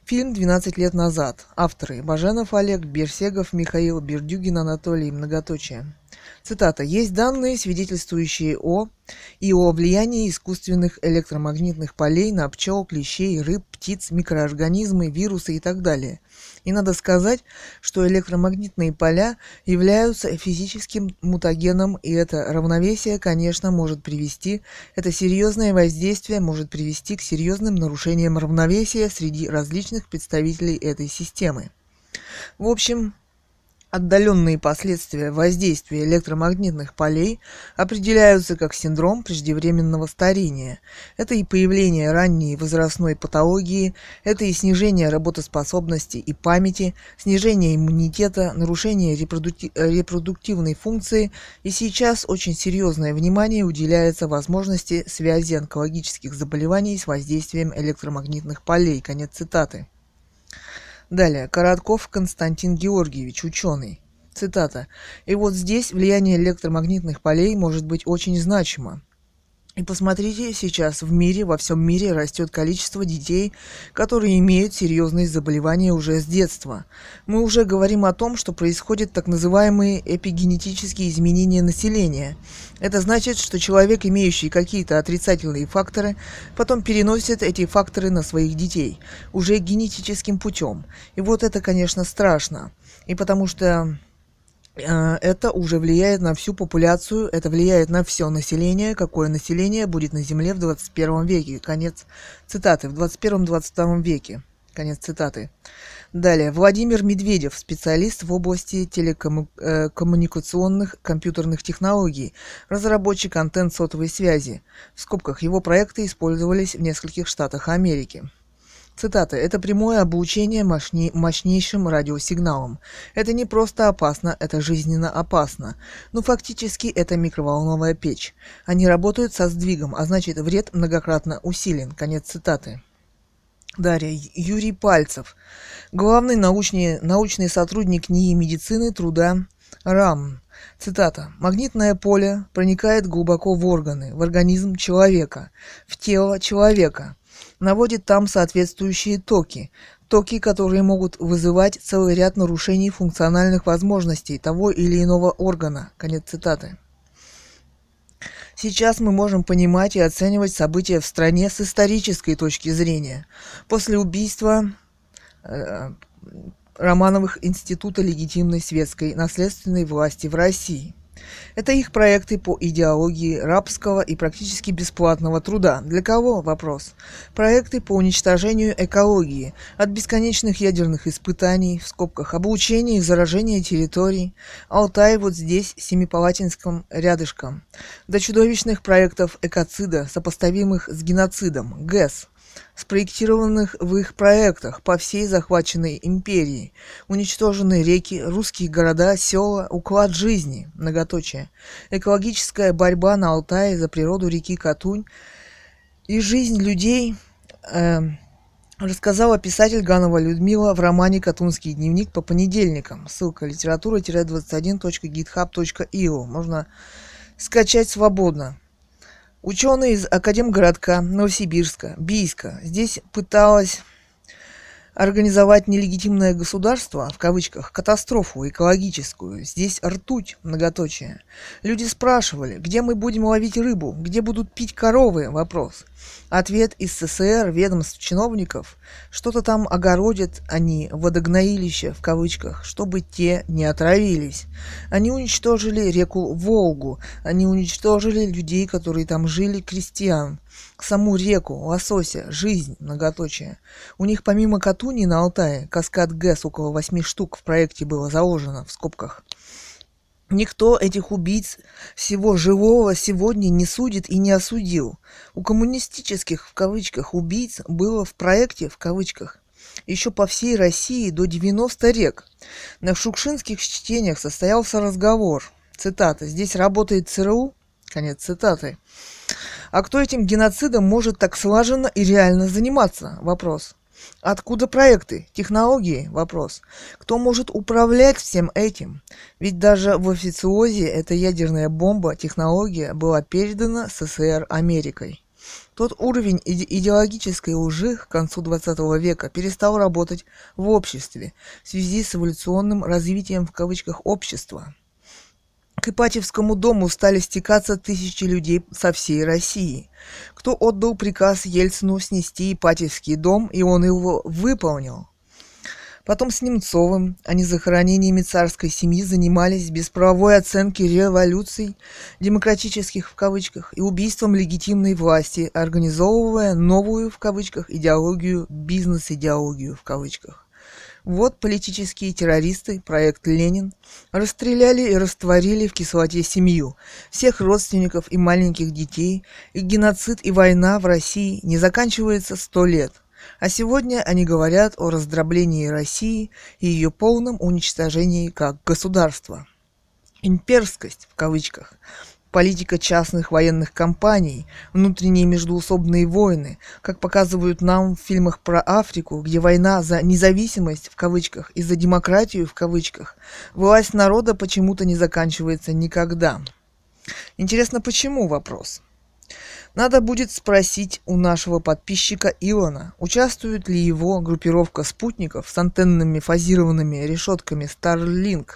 Фильм «12 лет назад». Авторы Баженов Олег, Берсегов Михаил, Бердюгин Анатолий, многоточие. Цитата. «Есть данные, свидетельствующие о и о влиянии искусственных электромагнитных полей на пчел, клещей, рыб, птиц, микроорганизмы, вирусы и так далее. И надо сказать, что электромагнитные поля являются физическим мутагеном, и это равновесие, конечно, может привести, это серьезное воздействие может привести к серьезным нарушениям равновесия среди различных представителей этой системы. В общем, Отдаленные последствия воздействия электромагнитных полей определяются как синдром преждевременного старения. Это и появление ранней возрастной патологии, это и снижение работоспособности и памяти, снижение иммунитета, нарушение репродуктив... репродуктивной функции, и сейчас очень серьезное внимание уделяется возможности связи онкологических заболеваний с воздействием электромагнитных полей. Конец цитаты. Далее, Коротков Константин Георгиевич, ученый. Цитата. «И вот здесь влияние электромагнитных полей может быть очень значимо. И посмотрите, сейчас в мире, во всем мире растет количество детей, которые имеют серьезные заболевания уже с детства. Мы уже говорим о том, что происходят так называемые эпигенетические изменения населения. Это значит, что человек, имеющий какие-то отрицательные факторы, потом переносит эти факторы на своих детей, уже генетическим путем. И вот это, конечно, страшно. И потому что это уже влияет на всю популяцию, это влияет на все население, какое население будет на Земле в 21 веке. Конец цитаты. В 21-22 веке. Конец цитаты. Далее. Владимир Медведев, специалист в области телекоммуникационных э, компьютерных технологий, разработчик антенн сотовой связи. В скобках его проекты использовались в нескольких штатах Америки. Цитата. «Это прямое обучение мощней, мощнейшим радиосигналом. Это не просто опасно, это жизненно опасно. Но фактически это микроволновая печь. Они работают со сдвигом, а значит вред многократно усилен». Конец цитаты. Дарья. Юрий Пальцев. Главный научный, научный сотрудник НИИ медицины труда РАМ. Цитата. «Магнитное поле проникает глубоко в органы, в организм человека, в тело человека наводит там соответствующие токи, токи, которые могут вызывать целый ряд нарушений функциональных возможностей того или иного органа. Конец цитаты. Сейчас мы можем понимать и оценивать события в стране с исторической точки зрения. После убийства э, Романовых Института легитимной светской наследственной власти в России – это их проекты по идеологии рабского и практически бесплатного труда. Для кого? Вопрос. Проекты по уничтожению экологии, от бесконечных ядерных испытаний, в скобках, облучения и заражения территорий, Алтай вот здесь, Семипалатинском рядышком, до чудовищных проектов экоцида, сопоставимых с геноцидом, ГЭС, спроектированных в их проектах по всей захваченной империи. Уничтожены реки, русские города, села, уклад жизни, многоточие. Экологическая борьба на Алтае за природу реки Катунь и жизнь людей э, рассказала писатель Ганова Людмила в романе «Катунский дневник» по понедельникам. Ссылка литература-21.github.io. Можно скачать свободно. Ученые из Академгородка Новосибирска, Бийска, здесь пыталась организовать нелегитимное государство, в кавычках, катастрофу экологическую. Здесь ртуть, многоточие. Люди спрашивали, где мы будем ловить рыбу, где будут пить коровы, вопрос. Ответ из СССР, ведомств, чиновников, что-то там огородят они, водогноилище в кавычках, чтобы те не отравились. Они уничтожили реку Волгу, они уничтожили людей, которые там жили, крестьян саму реку, лосося, жизнь, многоточие. У них помимо Катуни на Алтае, каскад ГЭС около восьми штук в проекте было заложено, в скобках. Никто этих убийц всего живого сегодня не судит и не осудил. У коммунистических, в кавычках, убийц было в проекте, в кавычках, еще по всей России до 90 рек. На шукшинских чтениях состоялся разговор. Цитата. «Здесь работает ЦРУ?» Конец цитаты. А кто этим геноцидом может так слаженно и реально заниматься? Вопрос. Откуда проекты, технологии? Вопрос. Кто может управлять всем этим? Ведь даже в официозе эта ядерная бомба, технология была передана СССР Америкой. Тот уровень иде идеологической лжи к концу 20 века перестал работать в обществе в связи с эволюционным развитием в кавычках общества. К Ипатьевскому дому стали стекаться тысячи людей со всей России. Кто отдал приказ Ельцину снести Ипатьевский дом, и он его выполнил. Потом с Немцовым они захоронениями царской семьи занимались без правовой оценки революций, демократических в кавычках, и убийством легитимной власти, организовывая новую в кавычках идеологию, бизнес-идеологию в кавычках. Вот политические террористы, проект «Ленин», расстреляли и растворили в кислоте семью, всех родственников и маленьких детей, и геноцид и война в России не заканчивается сто лет. А сегодня они говорят о раздроблении России и ее полном уничтожении как государства. Имперскость, в кавычках, политика частных военных компаний, внутренние междуусобные войны, как показывают нам в фильмах про Африку, где война за независимость в кавычках и за демократию в кавычках, власть народа почему-то не заканчивается никогда. Интересно, почему вопрос? Надо будет спросить у нашего подписчика Илона, участвует ли его группировка спутников с антенными фазированными решетками Starlink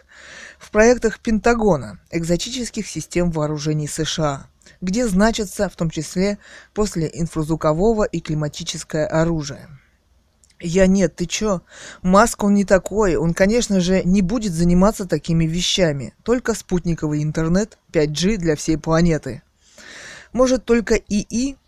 в проектах Пентагона, экзотических систем вооружений США, где значится в том числе после инфразвукового и климатическое оружие. Я нет, ты чё? Маск он не такой, он, конечно же, не будет заниматься такими вещами, только спутниковый интернет 5G для всей планеты. Может, только ИИ?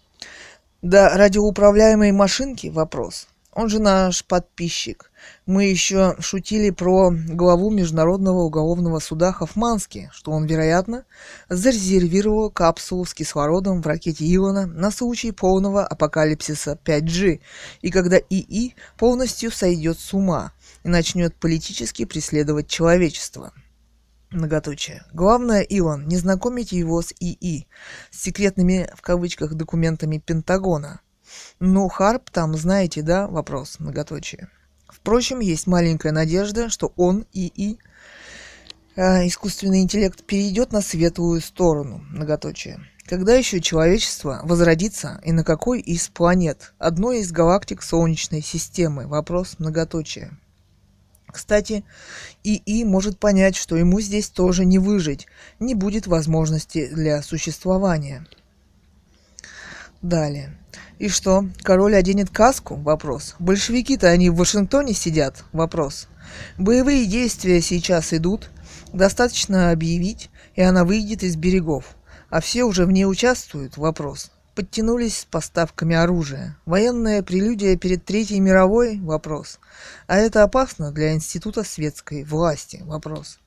Да радиоуправляемые машинки? Вопрос. Он же наш подписчик. Мы еще шутили про главу Международного уголовного суда Хофмански, что он, вероятно, зарезервировал капсулу с кислородом в ракете Илона на случай полного апокалипсиса 5G, и когда ИИ полностью сойдет с ума и начнет политически преследовать человечество – Многоточие. Главное, Илон, не знакомите его с ИИ, с секретными, в кавычках, документами Пентагона. Ну, Харп там, знаете, да? Вопрос, многоточие. Впрочем, есть маленькая надежда, что он, ИИ, э, искусственный интеллект, перейдет на светлую сторону, многоточие. Когда еще человечество возродится и на какой из планет? Одной из галактик Солнечной системы. Вопрос многоточие. Кстати, ИИ может понять, что ему здесь тоже не выжить, не будет возможности для существования. Далее. И что, король оденет каску? Вопрос. Большевики-то они в Вашингтоне сидят? Вопрос. Боевые действия сейчас идут. Достаточно объявить, и она выйдет из берегов. А все уже в ней участвуют? Вопрос подтянулись с поставками оружия. Военная прелюдия перед Третьей мировой – вопрос. А это опасно для Института светской власти – вопрос.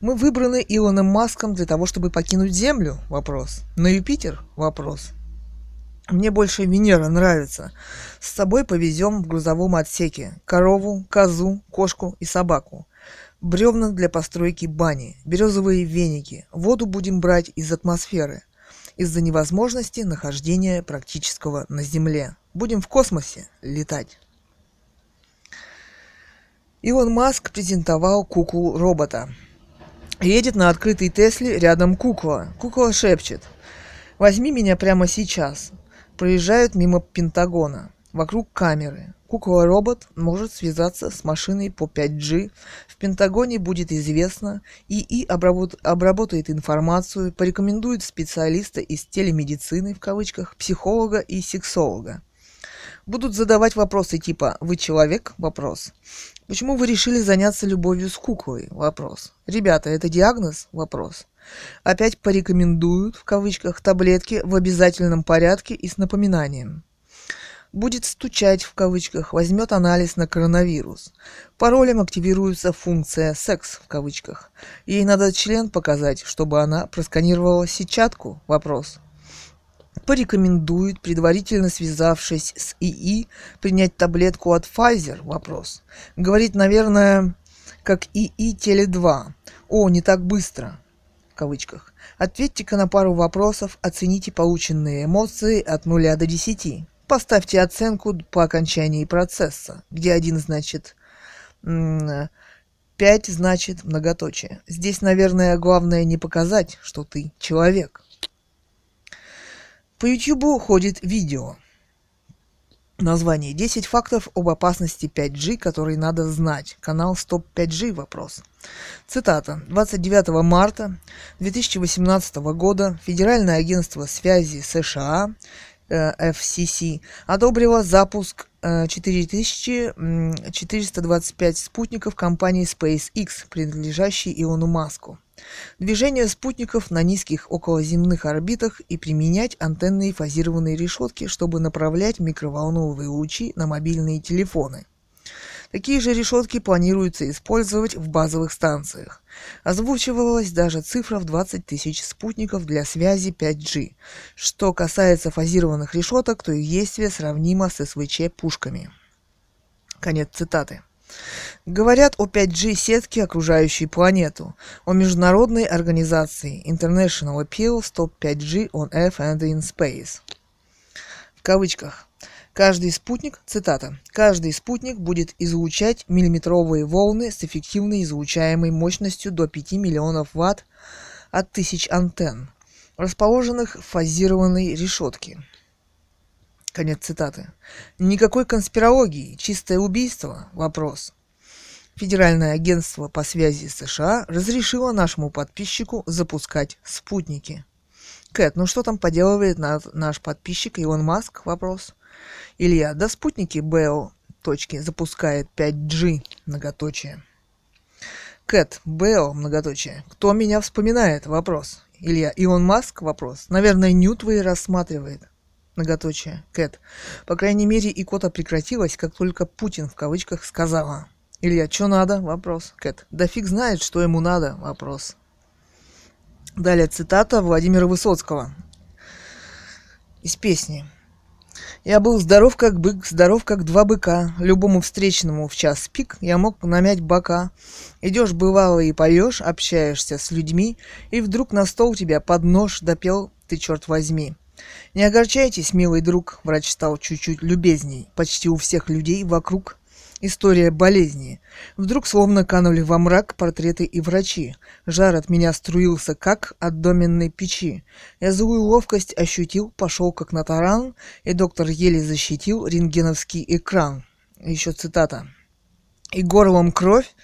Мы выбраны Илоном Маском для того, чтобы покинуть Землю – вопрос. На Юпитер – вопрос. Мне больше Венера нравится. С собой повезем в грузовом отсеке корову, козу, кошку и собаку. Бревна для постройки бани, березовые веники. Воду будем брать из атмосферы – из-за невозможности нахождения практического на Земле. Будем в космосе летать. Илон Маск презентовал куклу робота. Едет на открытой Тесле рядом кукла. Кукла шепчет. «Возьми меня прямо сейчас». Проезжают мимо Пентагона. Вокруг камеры. Кукла-робот может связаться с машиной по 5G. В Пентагоне будет известно, ИИ обработ... обработает информацию, порекомендует специалиста из телемедицины, в кавычках, психолога и сексолога. Будут задавать вопросы типа «Вы человек?» Вопрос. Почему вы решили заняться любовью с куклой? Вопрос. Ребята, это диагноз? Вопрос. Опять порекомендуют, в кавычках, таблетки в обязательном порядке и с напоминанием будет стучать в кавычках, возьмет анализ на коронавирус. Паролем активируется функция «секс» в кавычках. Ей надо член показать, чтобы она просканировала сетчатку? Вопрос. Порекомендует, предварительно связавшись с ИИ, принять таблетку от Pfizer? Вопрос. Говорит, наверное, как ИИ Теле2. О, не так быстро. Кавычках. Ответьте-ка на пару вопросов, оцените полученные эмоции от 0 до 10. Поставьте оценку по окончании процесса, где один значит 5 значит многоточие. Здесь, наверное, главное не показать, что ты человек. По YouTube ходит видео. Название 10 фактов об опасности 5G, которые надо знать. Канал Стоп 5G вопрос. Цитата. 29 марта 2018 года Федеральное агентство связи США FCC одобрила запуск 4425 спутников компании SpaceX, принадлежащей Илону Маску. Движение спутников на низких околоземных орбитах и применять антенные фазированные решетки, чтобы направлять микроволновые лучи на мобильные телефоны. Такие же решетки планируется использовать в базовых станциях. Озвучивалась даже цифра в 20 тысяч спутников для связи 5G. Что касается фазированных решеток, то их действие сравнимо с СВЧ-пушками. Конец цитаты. Говорят о 5G сетке, окружающей планету, о международной организации International Appeal Stop 5G on Earth and in Space. В кавычках. Каждый спутник, цитата, каждый спутник будет излучать миллиметровые волны с эффективной излучаемой мощностью до 5 миллионов ватт от тысяч антенн, расположенных в фазированной решетке. Конец цитаты. Никакой конспирологии, чистое убийство? Вопрос. Федеральное агентство по связи США разрешило нашему подписчику запускать спутники. Кэт, ну что там поделывает наш подписчик Илон Маск? Вопрос. Илья, да спутники Бео точки запускает 5G, многоточие. Кэт, Бео, многоточие. Кто меня вспоминает? Вопрос. Илья, Илон Маск? Вопрос. Наверное, Ньютвей рассматривает. Многоточие. Кэт. По крайней мере, икота прекратилась, как только Путин в кавычках сказала. Илья, что надо? Вопрос. Кэт. Да фиг знает, что ему надо? Вопрос. Далее цитата Владимира Высоцкого из песни. Я был здоров как бык, здоров как два быка. Любому встречному в час пик я мог намять бока. Идешь бывало и поешь, общаешься с людьми, и вдруг на стол тебя под нож допел ты, черт возьми. Не огорчайтесь, милый друг, врач стал чуть-чуть любезней. Почти у всех людей вокруг История болезни. Вдруг словно канули во мрак портреты и врачи. Жар от меня струился, как от доменной печи. Я злую ловкость ощутил, пошел как на таран, и доктор еле защитил рентгеновский экран. Еще цитата. И горлом кровь,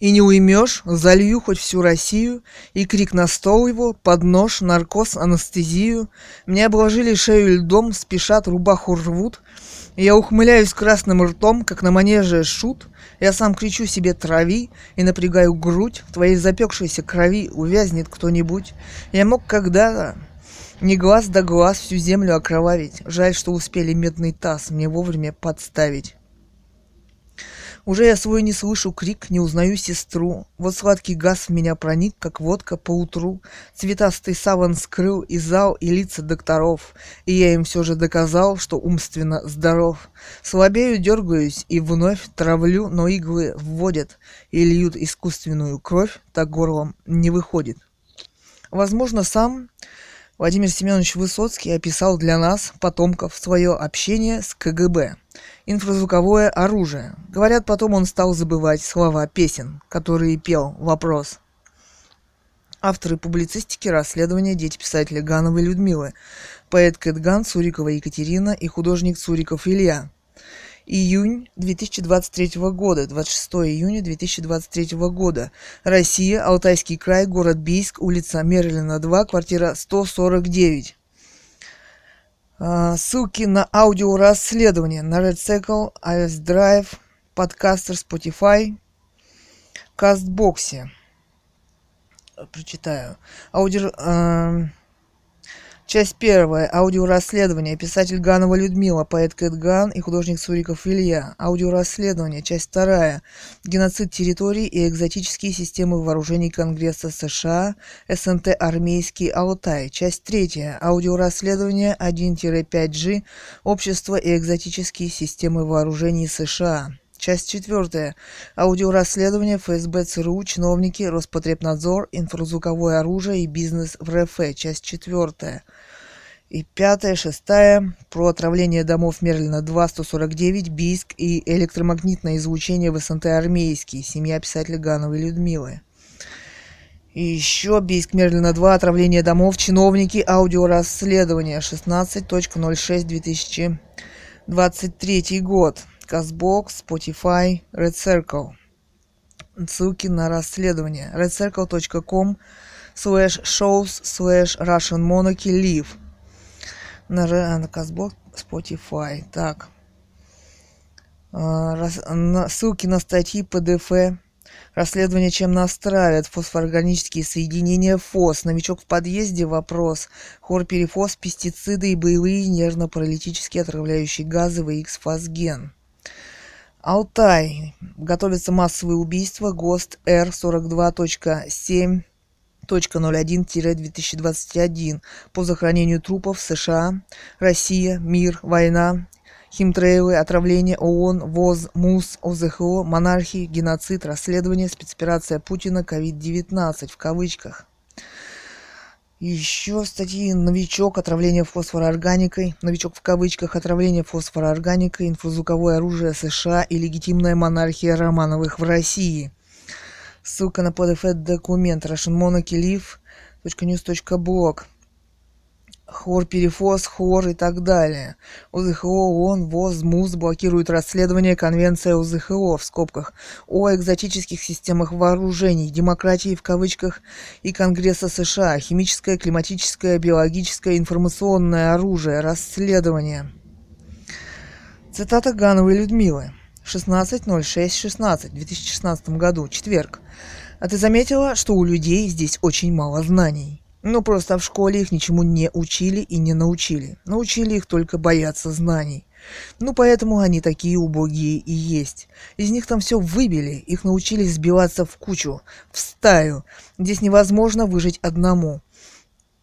и не уймешь, залью хоть всю Россию, и крик на стол его, под нож, наркоз, анестезию. Мне обложили шею льдом, спешат, рубаху рвут, я ухмыляюсь красным ртом, как на манеже шут. Я сам кричу себе «трави» и напрягаю грудь. В твоей запекшейся крови увязнет кто-нибудь. Я мог когда-то не глаз да глаз всю землю окровавить. Жаль, что успели медный таз мне вовремя подставить. Уже я свой не слышу крик, не узнаю сестру. Вот сладкий газ в меня проник, как водка по утру. Цветастый саван скрыл и зал, и лица докторов. И я им все же доказал, что умственно здоров. Слабею, дергаюсь и вновь травлю, но иглы вводят и льют искусственную кровь, так горлом не выходит. Возможно, сам Владимир Семенович Высоцкий описал для нас, потомков, свое общение с КГБ. Инфразвуковое оружие. Говорят, потом он стал забывать слова песен, которые пел «Вопрос». Авторы публицистики расследования «Дети писателя Гановой Людмилы», поэт Кэтган, Цурикова Екатерина и художник Цуриков Илья – Июнь 2023 года, 26 июня 2023 года. Россия, Алтайский край, город Бийск, улица Мерлина 2, квартира 149. А, ссылки на аудиорасследование на Red Circle, iOS Drive, подкастер Spotify, Кастбоксе. Прочитаю. Аудио... Часть первая. Аудиорасследование. Писатель Ганова Людмила, поэт Кэт Ган и художник Суриков Илья. Аудиорасследование. Часть вторая. Геноцид территорий и экзотические системы вооружений Конгресса США. СНТ Армейский Алтай. Часть третья. Аудиорасследование 1-5G. Общество и экзотические системы вооружений США. Часть четвертая. Аудиорасследование ФСБ ЦРУ, чиновники, Роспотребнадзор, инфразвуковое оружие и бизнес в РФ. Часть четвертая. И пятая, шестая. Про отравление домов Мерлина 2, 149, Бийск и электромагнитное излучение в СНТ Армейский. Семья писателя Гановой Людмилы. И еще Бийск Мерлина 2, отравление домов, чиновники, аудиорасследование 16.06 2023 год. Казбокс, Spotify, Red Circle. Ссылки на расследование. redcircle.com slash shows slash Russian Monarchy Live. На, на Казбокс, Spotify. Так. А, ссылки на статьи PDF Расследование чем нас? Фосфорорганические соединения ФОС. Новичок в подъезде. Вопрос. Хлорперифос, пестициды и боевые нервно-паралитические отравляющие газы VX-фосген. Алтай. Готовится массовое убийство. ГОСТ Р-42.7.01-2021 по захоронению трупов США, Россия, мир, война, химтрейлы, отравление ООН, ВОЗ, МУС, ОЗХО, монархии, геноцид, расследование, спецоперация Путина, COVID-19 в кавычках. Еще статьи «Новичок. Отравление фосфороорганикой», «Новичок в кавычках. Отравление фосфороорганикой», «Инфразвуковое оружие США» и «Легитимная монархия Романовых в России». Ссылка на PDF-документ russianmonarchylive.news.blog хлорперифоз, хлор и так далее. ОЗХО, ООН, ВОЗ, МУЗ блокируют расследование Конвенции ОЗХО в скобках о экзотических системах вооружений, демократии в кавычках и Конгресса США, химическое, климатическое, биологическое, информационное оружие, расследование. Цитата Гановой Людмилы. 16.06.16, 2016 году, четверг. А ты заметила, что у людей здесь очень мало знаний? Ну, просто в школе их ничему не учили и не научили. Научили их только бояться знаний. Ну, поэтому они такие убогие и есть. Из них там все выбили, их научили сбиваться в кучу, в стаю. Здесь невозможно выжить одному.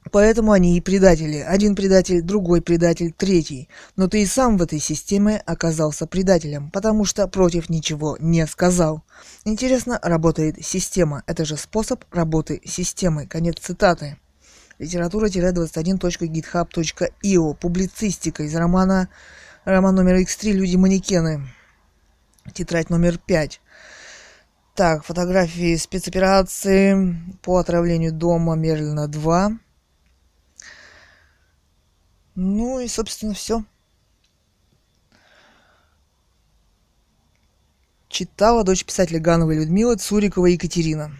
Поэтому они и предатели. Один предатель, другой предатель, третий. Но ты и сам в этой системе оказался предателем, потому что против ничего не сказал. Интересно, работает система. Это же способ работы системы. Конец цитаты литература-21.github.io, публицистика из романа, роман номер X3 «Люди-манекены», тетрадь номер 5. Так, фотографии спецоперации по отравлению дома Мерлина 2. Ну и, собственно, все. Читала дочь писателя Гановой Людмила Цурикова Екатерина.